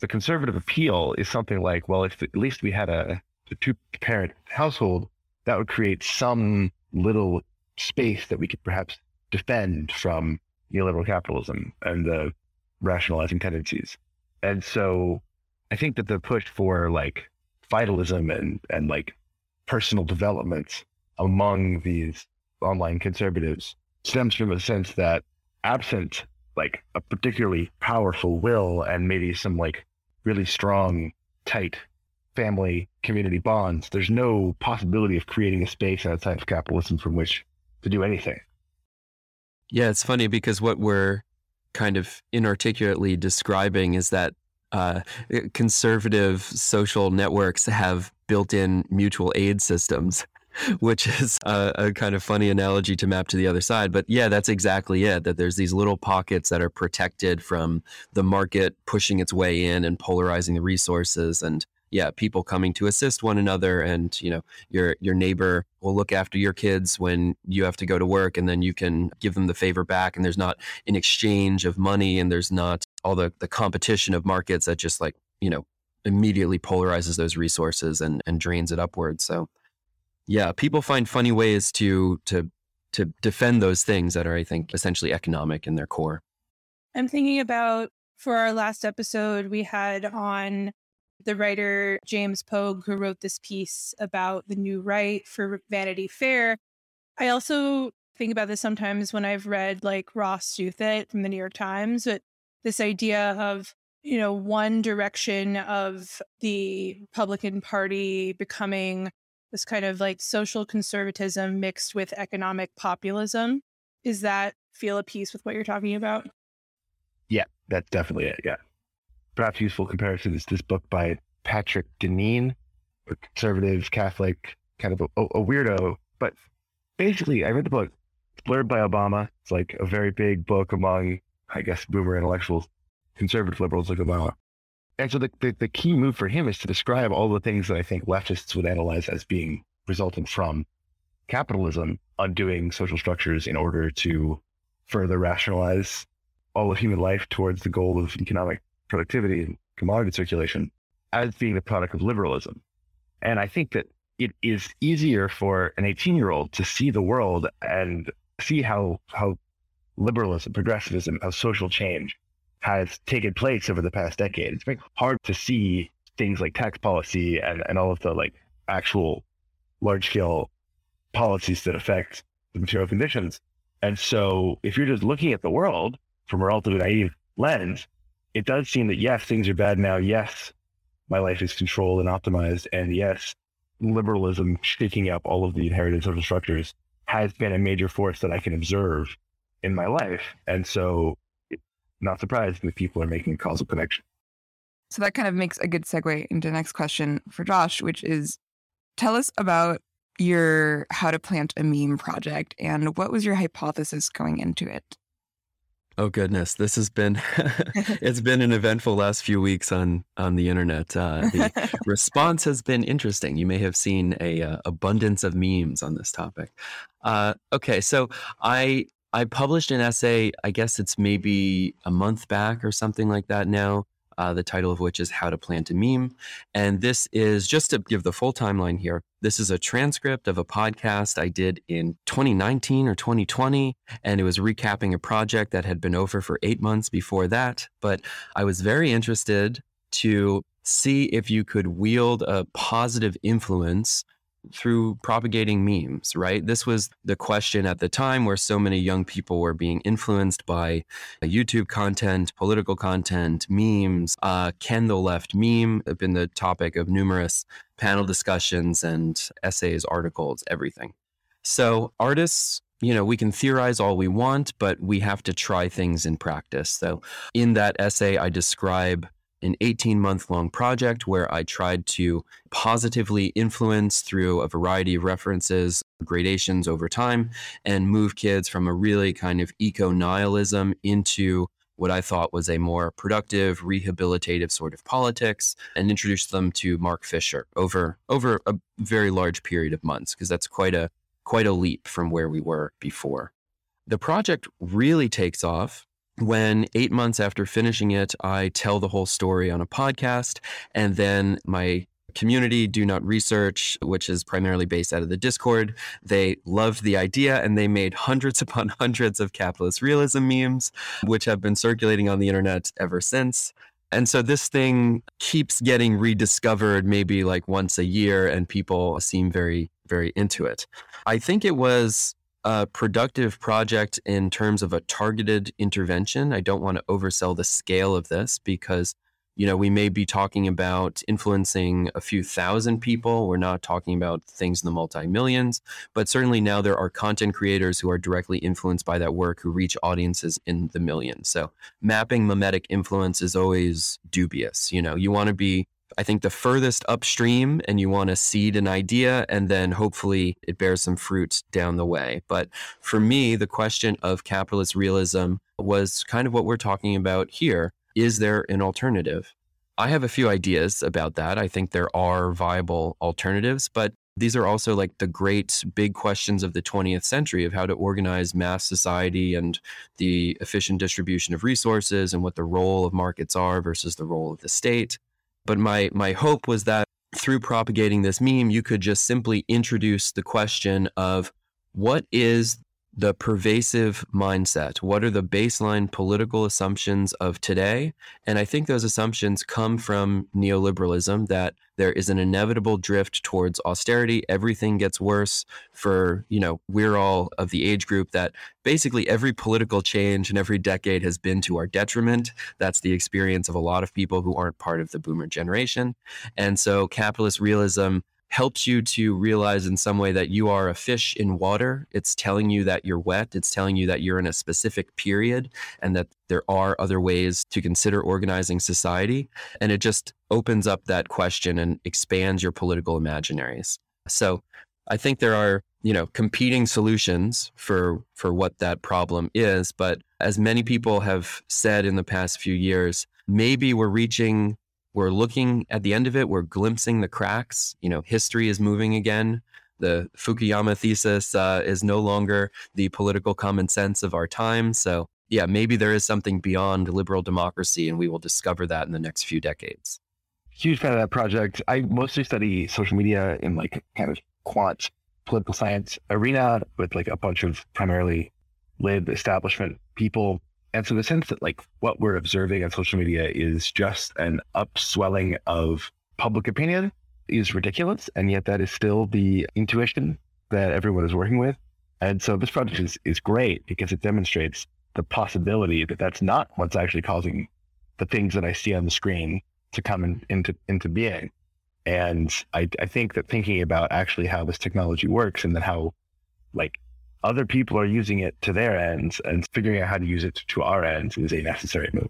the conservative appeal is something like, well, if at least we had a, a two parent household, that would create some little space that we could perhaps defend from neoliberal capitalism and the rationalizing tendencies. And so I think that the push for like vitalism and, and like personal development among these online conservatives stems from a sense that absent like a particularly powerful will and maybe some like really strong, tight family community bonds, there's no possibility of creating a space outside of capitalism from which to do anything. Yeah, it's funny because what we're kind of inarticulately describing is that uh, conservative social networks have built-in mutual aid systems which is a, a, kind of funny analogy to map to the other side. But yeah, that's exactly it. That there's these little pockets that are protected from the market pushing its way in and polarizing the resources. And yeah, people coming to assist one another. And you know, your your neighbor will look after your kids when you have to go to work, and then you can give them the favor back. And there's not an exchange of money, and there's not all the, the competition of markets that just like, you know, immediately polarizes those resources and, and drains it upwards. So yeah, people find funny ways to to to defend those things that are, I think, essentially economic in their core. I'm thinking about for our last episode, we had on the writer James Pogue, who wrote this piece about the new right for Vanity Fair. I also think about this sometimes when I've read like Ross Douthat from the New York Times, but this idea of you know one direction of the republican party becoming this kind of like social conservatism mixed with economic populism. Is that feel a piece with what you're talking about? Yeah that's definitely it yeah perhaps useful comparison is this book by patrick deneen a conservative Catholic, kind of a, a weirdo. But basically, I read the book blurred by Obama. It's like a very big book among, I guess, boomer intellectuals, conservative liberals like Obama. And so the, the, the key move for him is to describe all the things that I think leftists would analyze as being resulting from capitalism undoing social structures in order to further rationalize all of human life towards the goal of economic productivity and commodity circulation as being the product of liberalism. And I think that it is easier for an 18 year old to see the world and see how, how liberalism, progressivism, how social change has taken place over the past decade. It's very hard to see things like tax policy and, and all of the like actual large scale policies that affect the material conditions. And so if you're just looking at the world from a relatively naive lens, it does seem that yes, things are bad now. Yes, my life is controlled and optimized. And yes, liberalism shaking up all of the inherited social structures has been a major force that I can observe in my life. And so not surprised that people are making a causal connection. So that kind of makes a good segue into the next question for Josh, which is tell us about your how to plant a meme project and what was your hypothesis going into it? Oh goodness, this has been it's been an eventful last few weeks on on the internet. Uh, the response has been interesting. You may have seen a uh, abundance of memes on this topic. Uh, okay, so I I published an essay. I guess it's maybe a month back or something like that now uh, the title of which is How to Plant a Meme. And this is just to give the full timeline here. This is a transcript of a podcast I did in 2019 or 2020, and it was recapping a project that had been over for eight months before that. But I was very interested to see if you could wield a positive influence through propagating memes, right? This was the question at the time where so many young people were being influenced by YouTube content, political content, memes. Uh, Ken the Left meme have been the topic of numerous panel discussions and essays, articles, everything. So artists you know, we can theorize all we want, but we have to try things in practice. So, in that essay, I describe an 18 month long project where I tried to positively influence through a variety of references, gradations over time, and move kids from a really kind of eco nihilism into what I thought was a more productive, rehabilitative sort of politics, and introduce them to Mark Fisher over over a very large period of months, because that's quite a quite a leap from where we were before. The project really takes off when eight months after finishing it, I tell the whole story on a podcast, and then my community do not research which is primarily based out of the discord. They loved the idea and they made hundreds upon hundreds of capitalist realism memes which have been circulating on the internet ever since. And so this thing keeps getting rediscovered maybe like once a year and people seem very very into it. I think it was a productive project in terms of a targeted intervention. I don't want to oversell the scale of this because you know we may be talking about influencing a few thousand people. We're not talking about things in the multi-millions but certainly now there are content creators who are directly influenced by that work who reach audiences in the millions. So mapping memetic influence is always dubious you know? You want to be I think, the furthest upstream, and you want to seed an idea, and then hopefully it bears some fruit down the way. But for me, the question of capitalist realism was kind of what we're talking about here. Is there an alternative? I have a few ideas about that. I think there are viable alternatives, but these are also like the great big questions of the 20th century of how to organize mass society and the efficient distribution of resources and what the role of markets are versus the role of the state. But my my hope was that through propagating this meme, you could just simply introduce the question of what is the pervasive mindset? What are the baseline political assumptions of today? And I think those assumptions come from neoliberalism that there is an inevitable drift towards austerity. Everything gets worse for, you know, we're all of the age group that basically every political change in every decade has been to our detriment. That's the experience of a lot of people who aren't part of the boomer generation. And so capitalist realism helps you to realize in some way that you are a fish in water. It's telling you that you're wet. It's telling you that you're in a specific period and that there are other ways to consider organizing society. And it just opens up that question and expands your political imaginaries. So I think there are, you know, competing solutions for for what that problem is, but as many people have said in the past few years, maybe we're reaching we're looking at the end of it, we're glimpsing the cracks. You know, history is moving again. The Fukuyama thesis uh, is no longer the political common sense of our time. So, yeah, maybe there is something beyond liberal democracy, and we will discover that in the next few decades. Huge fan of that project. I mostly study social media in like kind of quant political science arena with like a bunch of primarily lib establishment people and so the sense that like what we're observing on social media is just an upswelling of public opinion is ridiculous. And yet that is still the intuition that everyone is working with. And so this project is, is great because it demonstrates the possibility that that's not what's actually causing the things that I see on the screen to come in, into, into being. And I, I think that thinking about actually how this technology works and then how like other people are using it to their ends and figuring out how to use it to our ends is a necessary move.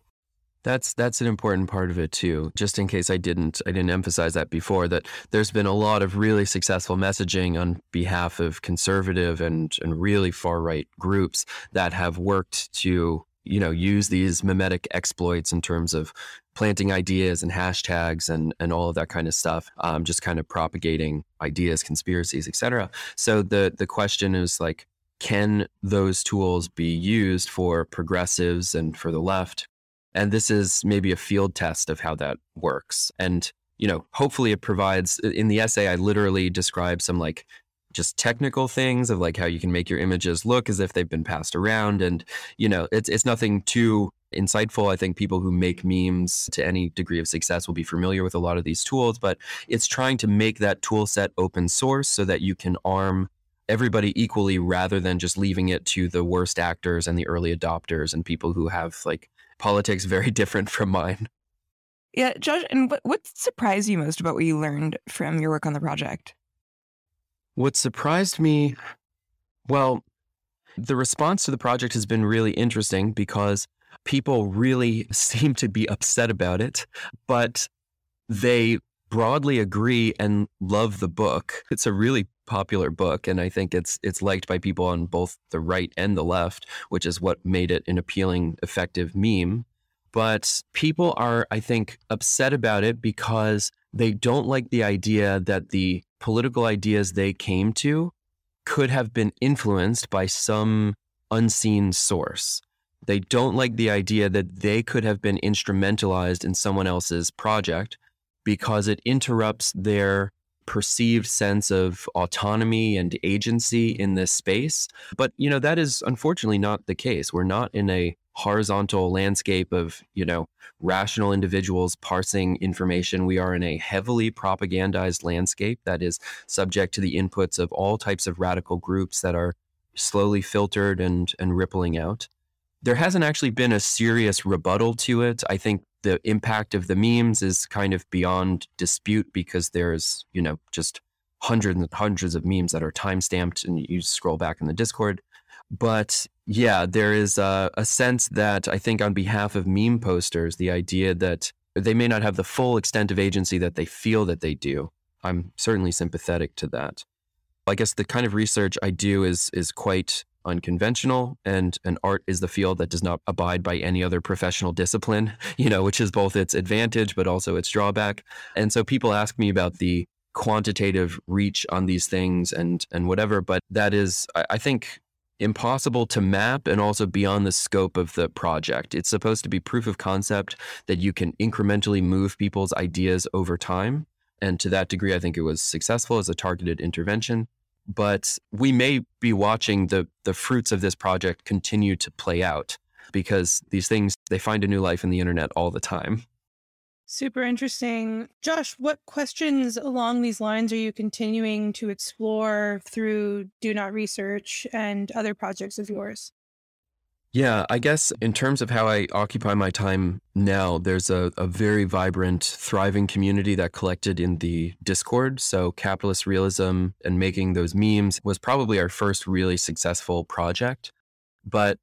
That's that's an important part of it too. Just in case I didn't I didn't emphasize that before that there's been a lot of really successful messaging on behalf of conservative and and really far right groups that have worked to you know use these memetic exploits in terms of planting ideas and hashtags and and all of that kind of stuff um, just kind of propagating ideas conspiracies etc so the the question is like can those tools be used for progressives and for the left? And this is maybe a field test of how that works. And, you know, hopefully it provides in the essay, I literally describe some like just technical things of like how you can make your images look as if they've been passed around. And, you know, it's, it's nothing too insightful. I think people who make memes to any degree of success will be familiar with a lot of these tools, but it's trying to make that tool set open source so that you can arm everybody equally rather than just leaving it to the worst actors and the early adopters and people who have like politics very different from mine. Yeah, Josh, and what, what surprised you most about what you learned from your work on the project? What surprised me, well, the response to the project has been really interesting because people really seem to be upset about it, but they broadly agree and love the book. It's a really popular book and I think it's it's liked by people on both the right and the left, which is what made it an appealing effective meme. But people are I think upset about it because they don't like the idea that the political ideas they came to could have been influenced by some unseen source. They don't like the idea that they could have been instrumentalized in someone else's project because it interrupts their perceived sense of autonomy and agency in this space. But, you know, that is unfortunately not the case. We're not in a horizontal landscape of, you know, rational individuals parsing information. We are in a heavily propagandized landscape that is subject to the inputs of all types of radical groups that are slowly filtered and and rippling out. There hasn't actually been a serious rebuttal to it. I think the impact of the memes is kind of beyond dispute because there's, you know, just hundreds and hundreds of memes that are time stamped and you scroll back in the Discord. But yeah, there is a, a sense that I think on behalf of meme posters, the idea that they may not have the full extent of agency that they feel that they do. I'm certainly sympathetic to that. I guess the kind of research I do is is quite unconventional and and art is the field that does not abide by any other professional discipline you know which is both its advantage but also its drawback. And so people ask me about the quantitative reach on these things and and whatever but that is I, I think impossible to map and also beyond the scope of the project. It's supposed to be proof of concept that you can incrementally move people's ideas over time. And to that degree i think it was successful as a targeted intervention but we may be watching the the fruits of this project continue to play out because these things they find a new life in the internet all the time. Super interesting. Josh, what questions along these lines are you continuing to explore through Do Not Research and other projects of yours? Yeah, I guess in terms of how I occupy my time now, there's a, a very vibrant, thriving community that collected in the Discord. So, capitalist realism and making those memes was probably our first really successful project. But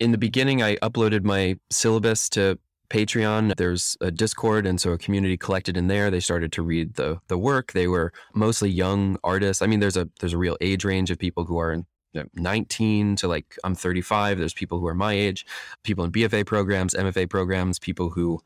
in the beginning, I uploaded my syllabus to Patreon. There's a Discord, and so a community collected in there. They started to read the the work. They were mostly young artists. I mean, there's a there's a real age range of people who are in 19 to like I'm 35. There's people who are my age, people in BFA programs, MFA programs, people who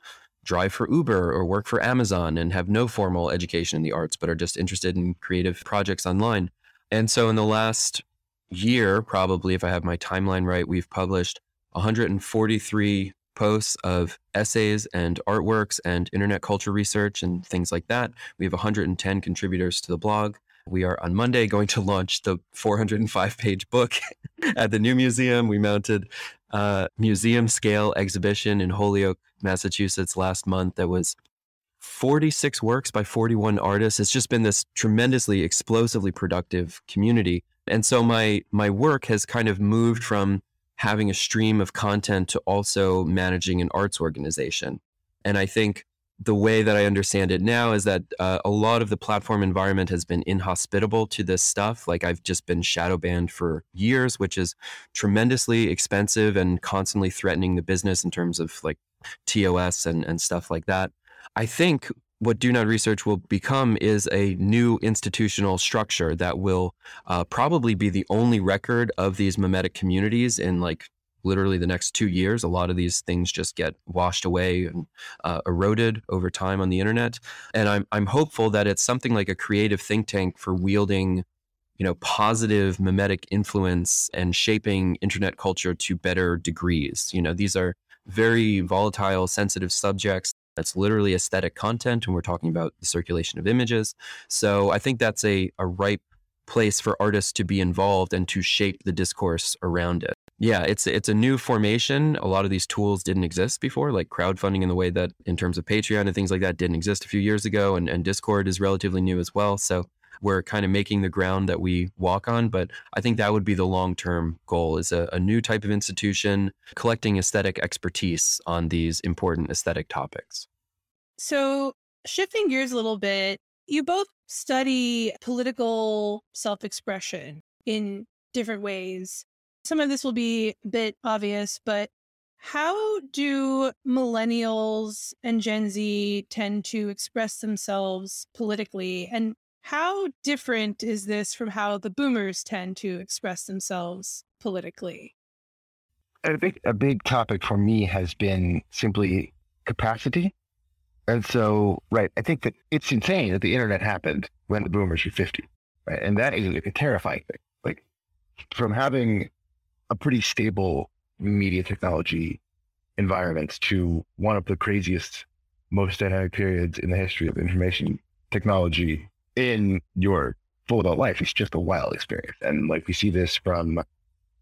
drive for Uber or work for Amazon and have no formal education in the arts, but are just interested in creative projects online. And so in the last year, probably, if I have my timeline right, we've published 143 posts of essays and artworks and internet culture research and things like that. We have 110 contributors to the blog. We are on Monday going to launch the 405 page book at the new museum. We mounted a museum scale exhibition in Holyoke, Massachusetts last month that was 46 works by 41 artists. It's just been this tremendously explosively productive community. And so my my work has kind of moved from having a stream of content to also managing an arts organization. And I think the way that I understand it now is that uh, a lot of the platform environment has been inhospitable to this stuff. Like I've just been shadow banned for years, which is tremendously expensive and constantly threatening the business in terms of like TOS and, and stuff like that. I think what Do Not Research will become is a new institutional structure that will uh, probably be the only record of these memetic communities in like literally the next two years. A lot of these things just get washed away and uh, eroded over time on the internet. And I'm, I'm hopeful that it's something like a creative think tank for wielding you know positive memetic influence and shaping internet culture to better degrees you know these are very volatile sensitive subjects that's literally aesthetic content and we're talking about the circulation of images so i think that's a, a ripe place for artists to be involved and to shape the discourse around it yeah, it's it's a new formation. A lot of these tools didn't exist before, like crowdfunding in the way that in terms of Patreon and things like that didn't exist a few years ago, and, and Discord is relatively new as well. So we're kind of making the ground that we walk on. But I think that would be the long term goal is a, a new type of institution collecting aesthetic expertise on these important aesthetic topics. So shifting gears a little bit, you both study political self expression in different ways. Some of this will be a bit obvious, but how do millennials and Gen Z tend to express themselves politically? And how different is this from how the boomers tend to express themselves politically? I think a big topic for me has been simply capacity. And so, right, I think that it's insane that the internet happened when the boomers were 50, right? And that is a terrifying thing. Like, from having a pretty stable media technology environment to one of the craziest, most dynamic periods in the history of information technology in your full adult life. It's just a wild experience. And like we see this from,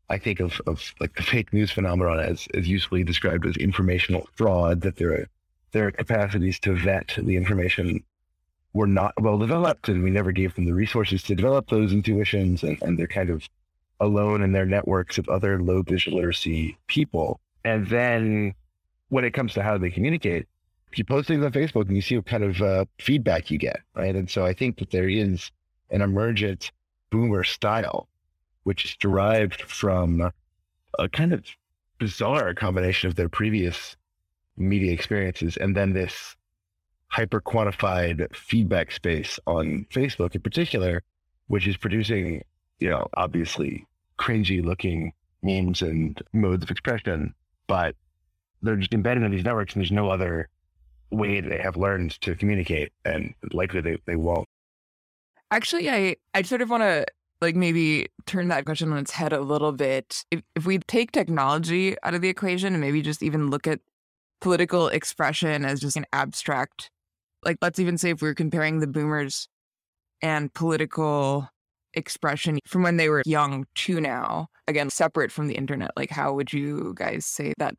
I think of, of like the fake news phenomenon as, as usefully described as informational fraud, that there are, there are capacities to vet the information were not well developed and we never gave them the resources to develop those intuitions and, and they're kind of alone in their networks of other low visual literacy people. And then when it comes to how they communicate, you post things on Facebook and you see what kind of uh, feedback you get, right? And so I think that there is an emergent boomer style, which is derived from a kind of bizarre combination of their previous media experiences and then this hyper quantified feedback space on Facebook in particular, which is producing, you know, obviously cringy looking memes and modes of expression, but they're just embedded in these networks and there's no other way they have learned to communicate and likely they, they won't. Actually, I, I sort of want to like maybe turn that question on its head a little bit. If, if we take technology out of the equation and maybe just even look at political expression as just an abstract, like let's even say if we we're comparing the boomers and political expression from when they were young to now, again, separate from the internet? Like, how would you guys say that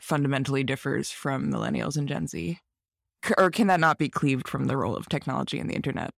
fundamentally differs from millennials and Gen Z? Or can that not be cleaved from the role of technology and the internet?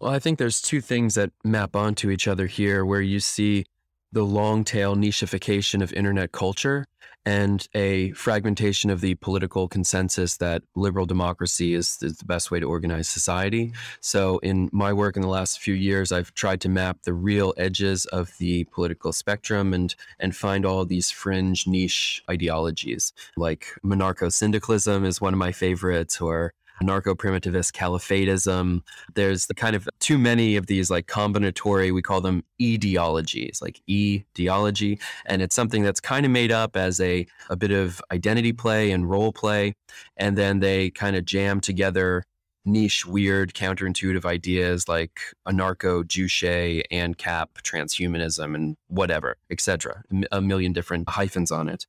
Well, I think there's two things that map onto each other here where you see the long tail nicheification of internet culture and a fragmentation of the political consensus that liberal democracy is, is, the best way to organize society. So, in my work in the last few years, I've tried to map the real edges of the political spectrum and and find all these fringe niche ideologies. Like monarcho syndicalism is one of my favorites, or narco primitivist caliphatism. There's the kind of too many of these like combinatory, we call them ideologies, like ideology. And it's something that's kind of made up as a, a bit of identity play and role play. And then they kind of jam together niche, weird, counterintuitive ideas like anarcho, Juche, ANCAP, transhumanism, and whatever, etc. A million different hyphens on it.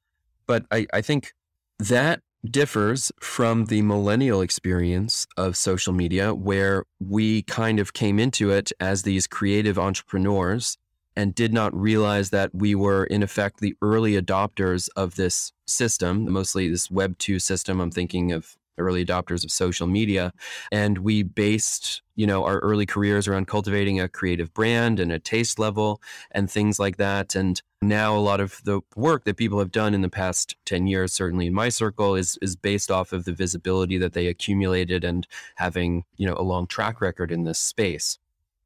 But I, I think that differs from the millennial experience of social media, where we kind of came into it as these creative entrepreneurs and did not realize that we were, in effect, the early adopters of this system, mostly this Web 2 system. I'm thinking of early adopters of social media. And we based, you know, our early careers around cultivating a creative brand and a taste level and things like that. And now a lot of the work that people have done in the past 10 years, certainly in my circle, is is based off of the visibility that they accumulated and having, you know, a long track record in this space.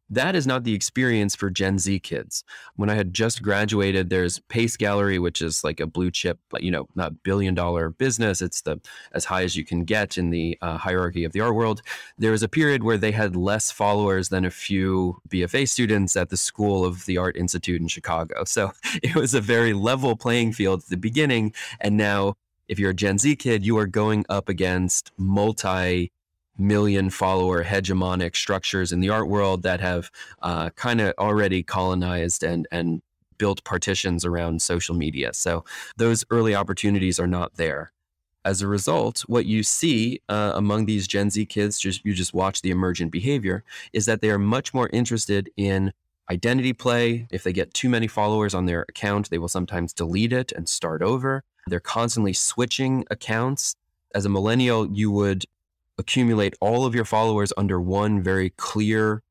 That is not the experience for Gen Z kids. When I had just graduated, there's Pace Gallery, which is like a blue chip, you know, not billion dollar business. It's the as high as you can get in the uh, hierarchy of the art world. There was a period where they had less followers than a few BFA students at the School of the Art Institute in Chicago. So it was a very level playing field at the beginning, and now if you're a Gen Z kid, you are going up against multi million follower hegemonic structures in the art world that have uh, kind of already colonized and and built partitions around social media. So those early opportunities are not there. As a result, what you see uh, among these Gen Z kids, just you just watch the emergent behavior, is that they are much more interested in identity play. If they get too many followers on their account, they will sometimes delete it and start over. They're constantly switching accounts. As a millennial, you would accumulate all of your followers under one very clear,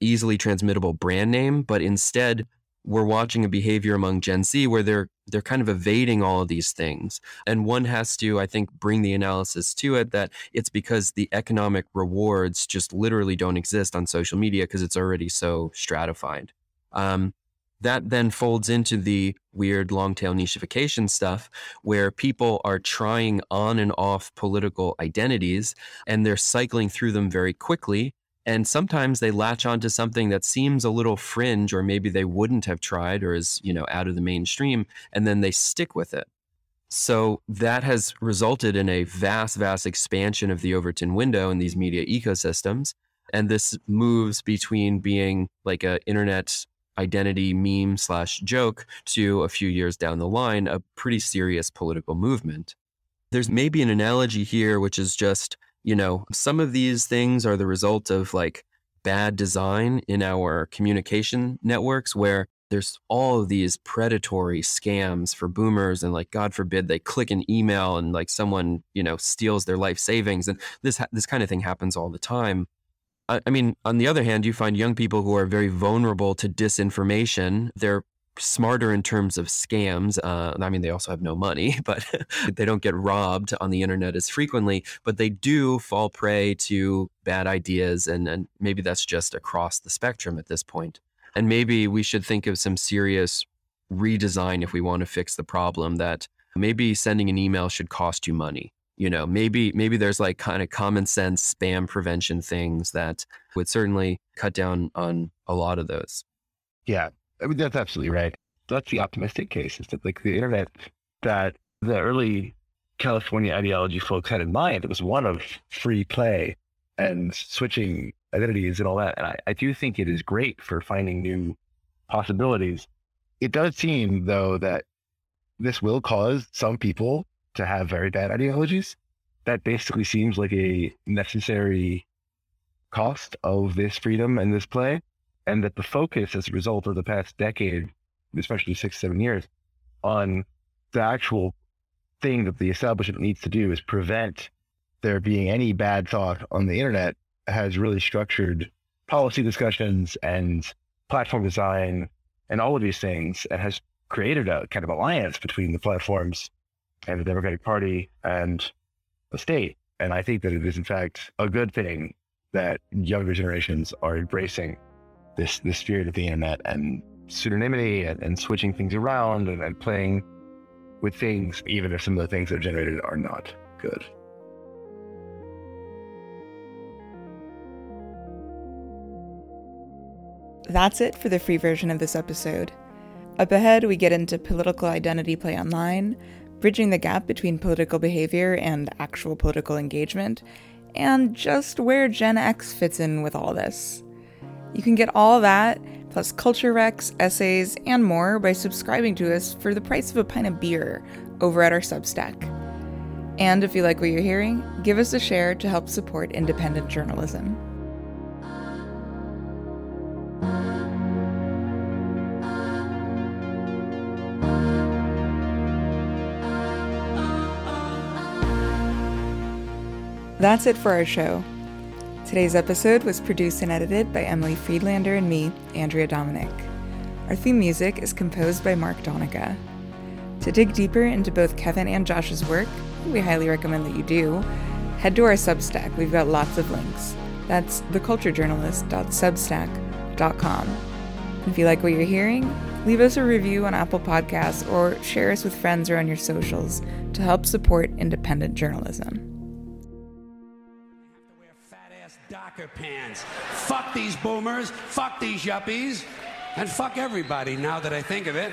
easily transmittable brand name, but instead we're watching a behavior among Gen Z where they're they're kind of evading all of these things. And one has to, I think, bring the analysis to it that it's because the economic rewards just literally don't exist on social media because it's already so stratified. Um, that then folds into the weird long tail nicheification stuff where people are trying on and off political identities and they're cycling through them very quickly. And sometimes they latch onto something that seems a little fringe, or maybe they wouldn't have tried or is, you know, out of the mainstream, and then they stick with it. So that has resulted in a vast, vast expansion of the Overton window in these media ecosystems. And this moves between being like an internet identity meme slash joke to a few years down the line, a pretty serious political movement. There's maybe an analogy here, which is just, you know, some of these things are the result of like bad design in our communication networks where there's all of these predatory scams for boomers and like god forbid they click an email and like someone you know steals their life savings and this this kind of thing happens all the time I mean, on the other hand, you find young people who are very vulnerable to disinformation. They're smarter in terms of scams. Uh, I mean, they also have no money, but they don't get robbed on the internet as frequently, but they do fall prey to bad ideas. And, and maybe that's just across the spectrum at this point. And maybe we should think of some serious redesign if we want to fix the problem that maybe sending an email should cost you money you know maybe maybe there's like kind of common sense spam prevention things that would certainly cut down on a lot of those. Yeah i mean that's absolutely right. That's the optimistic case is that like the internet that the early california ideology folks had in mind it was one of free play and switching identities and all that and I, I do think it is great for finding new possibilities. It does seem though that this will cause some people to have very bad ideologies. That basically seems like a necessary cost of this freedom and this play. And that the focus as a result of the past decade, especially six, seven years, on the actual thing that the establishment needs to do is prevent there being any bad thought on the internet has really structured policy discussions and platform design and all of these things, and has created a kind of alliance between the platforms and the Democratic Party and the state. And I think that it is, in fact, a good thing that younger generations are embracing this, this spirit of the internet and pseudonymity and, and switching things around and, and playing with things, even if some of the things that are generated are not good. That's it for the free version of this episode. Up ahead, we get into political identity play online, bridging the gap between political behavior and actual political engagement, and just where Gen X fits in with all this. You can get all that, plus culture recs, essays, and more by subscribing to us for the price of a pint of beer over at our Substack. And if you like what you're hearing, give us a share to help support independent journalism. That's it for our show. Today's episode was produced and edited by Emilie Friedlander and me, Andrea Domanick. Our theme music is composed by Mark Donica. To dig deeper into both Kevin and Josh's work, we highly recommend that you do, head to our Substack. We've got lots of links. That's theculturejournalist.substack.com. If you like what you're hearing, leave us a review on Apple Podcasts or share us with friends or on your socials to help support independent journalism. Docker pants. Fuck these boomers, fuck these yuppies, and fuck everybody now that I think of it.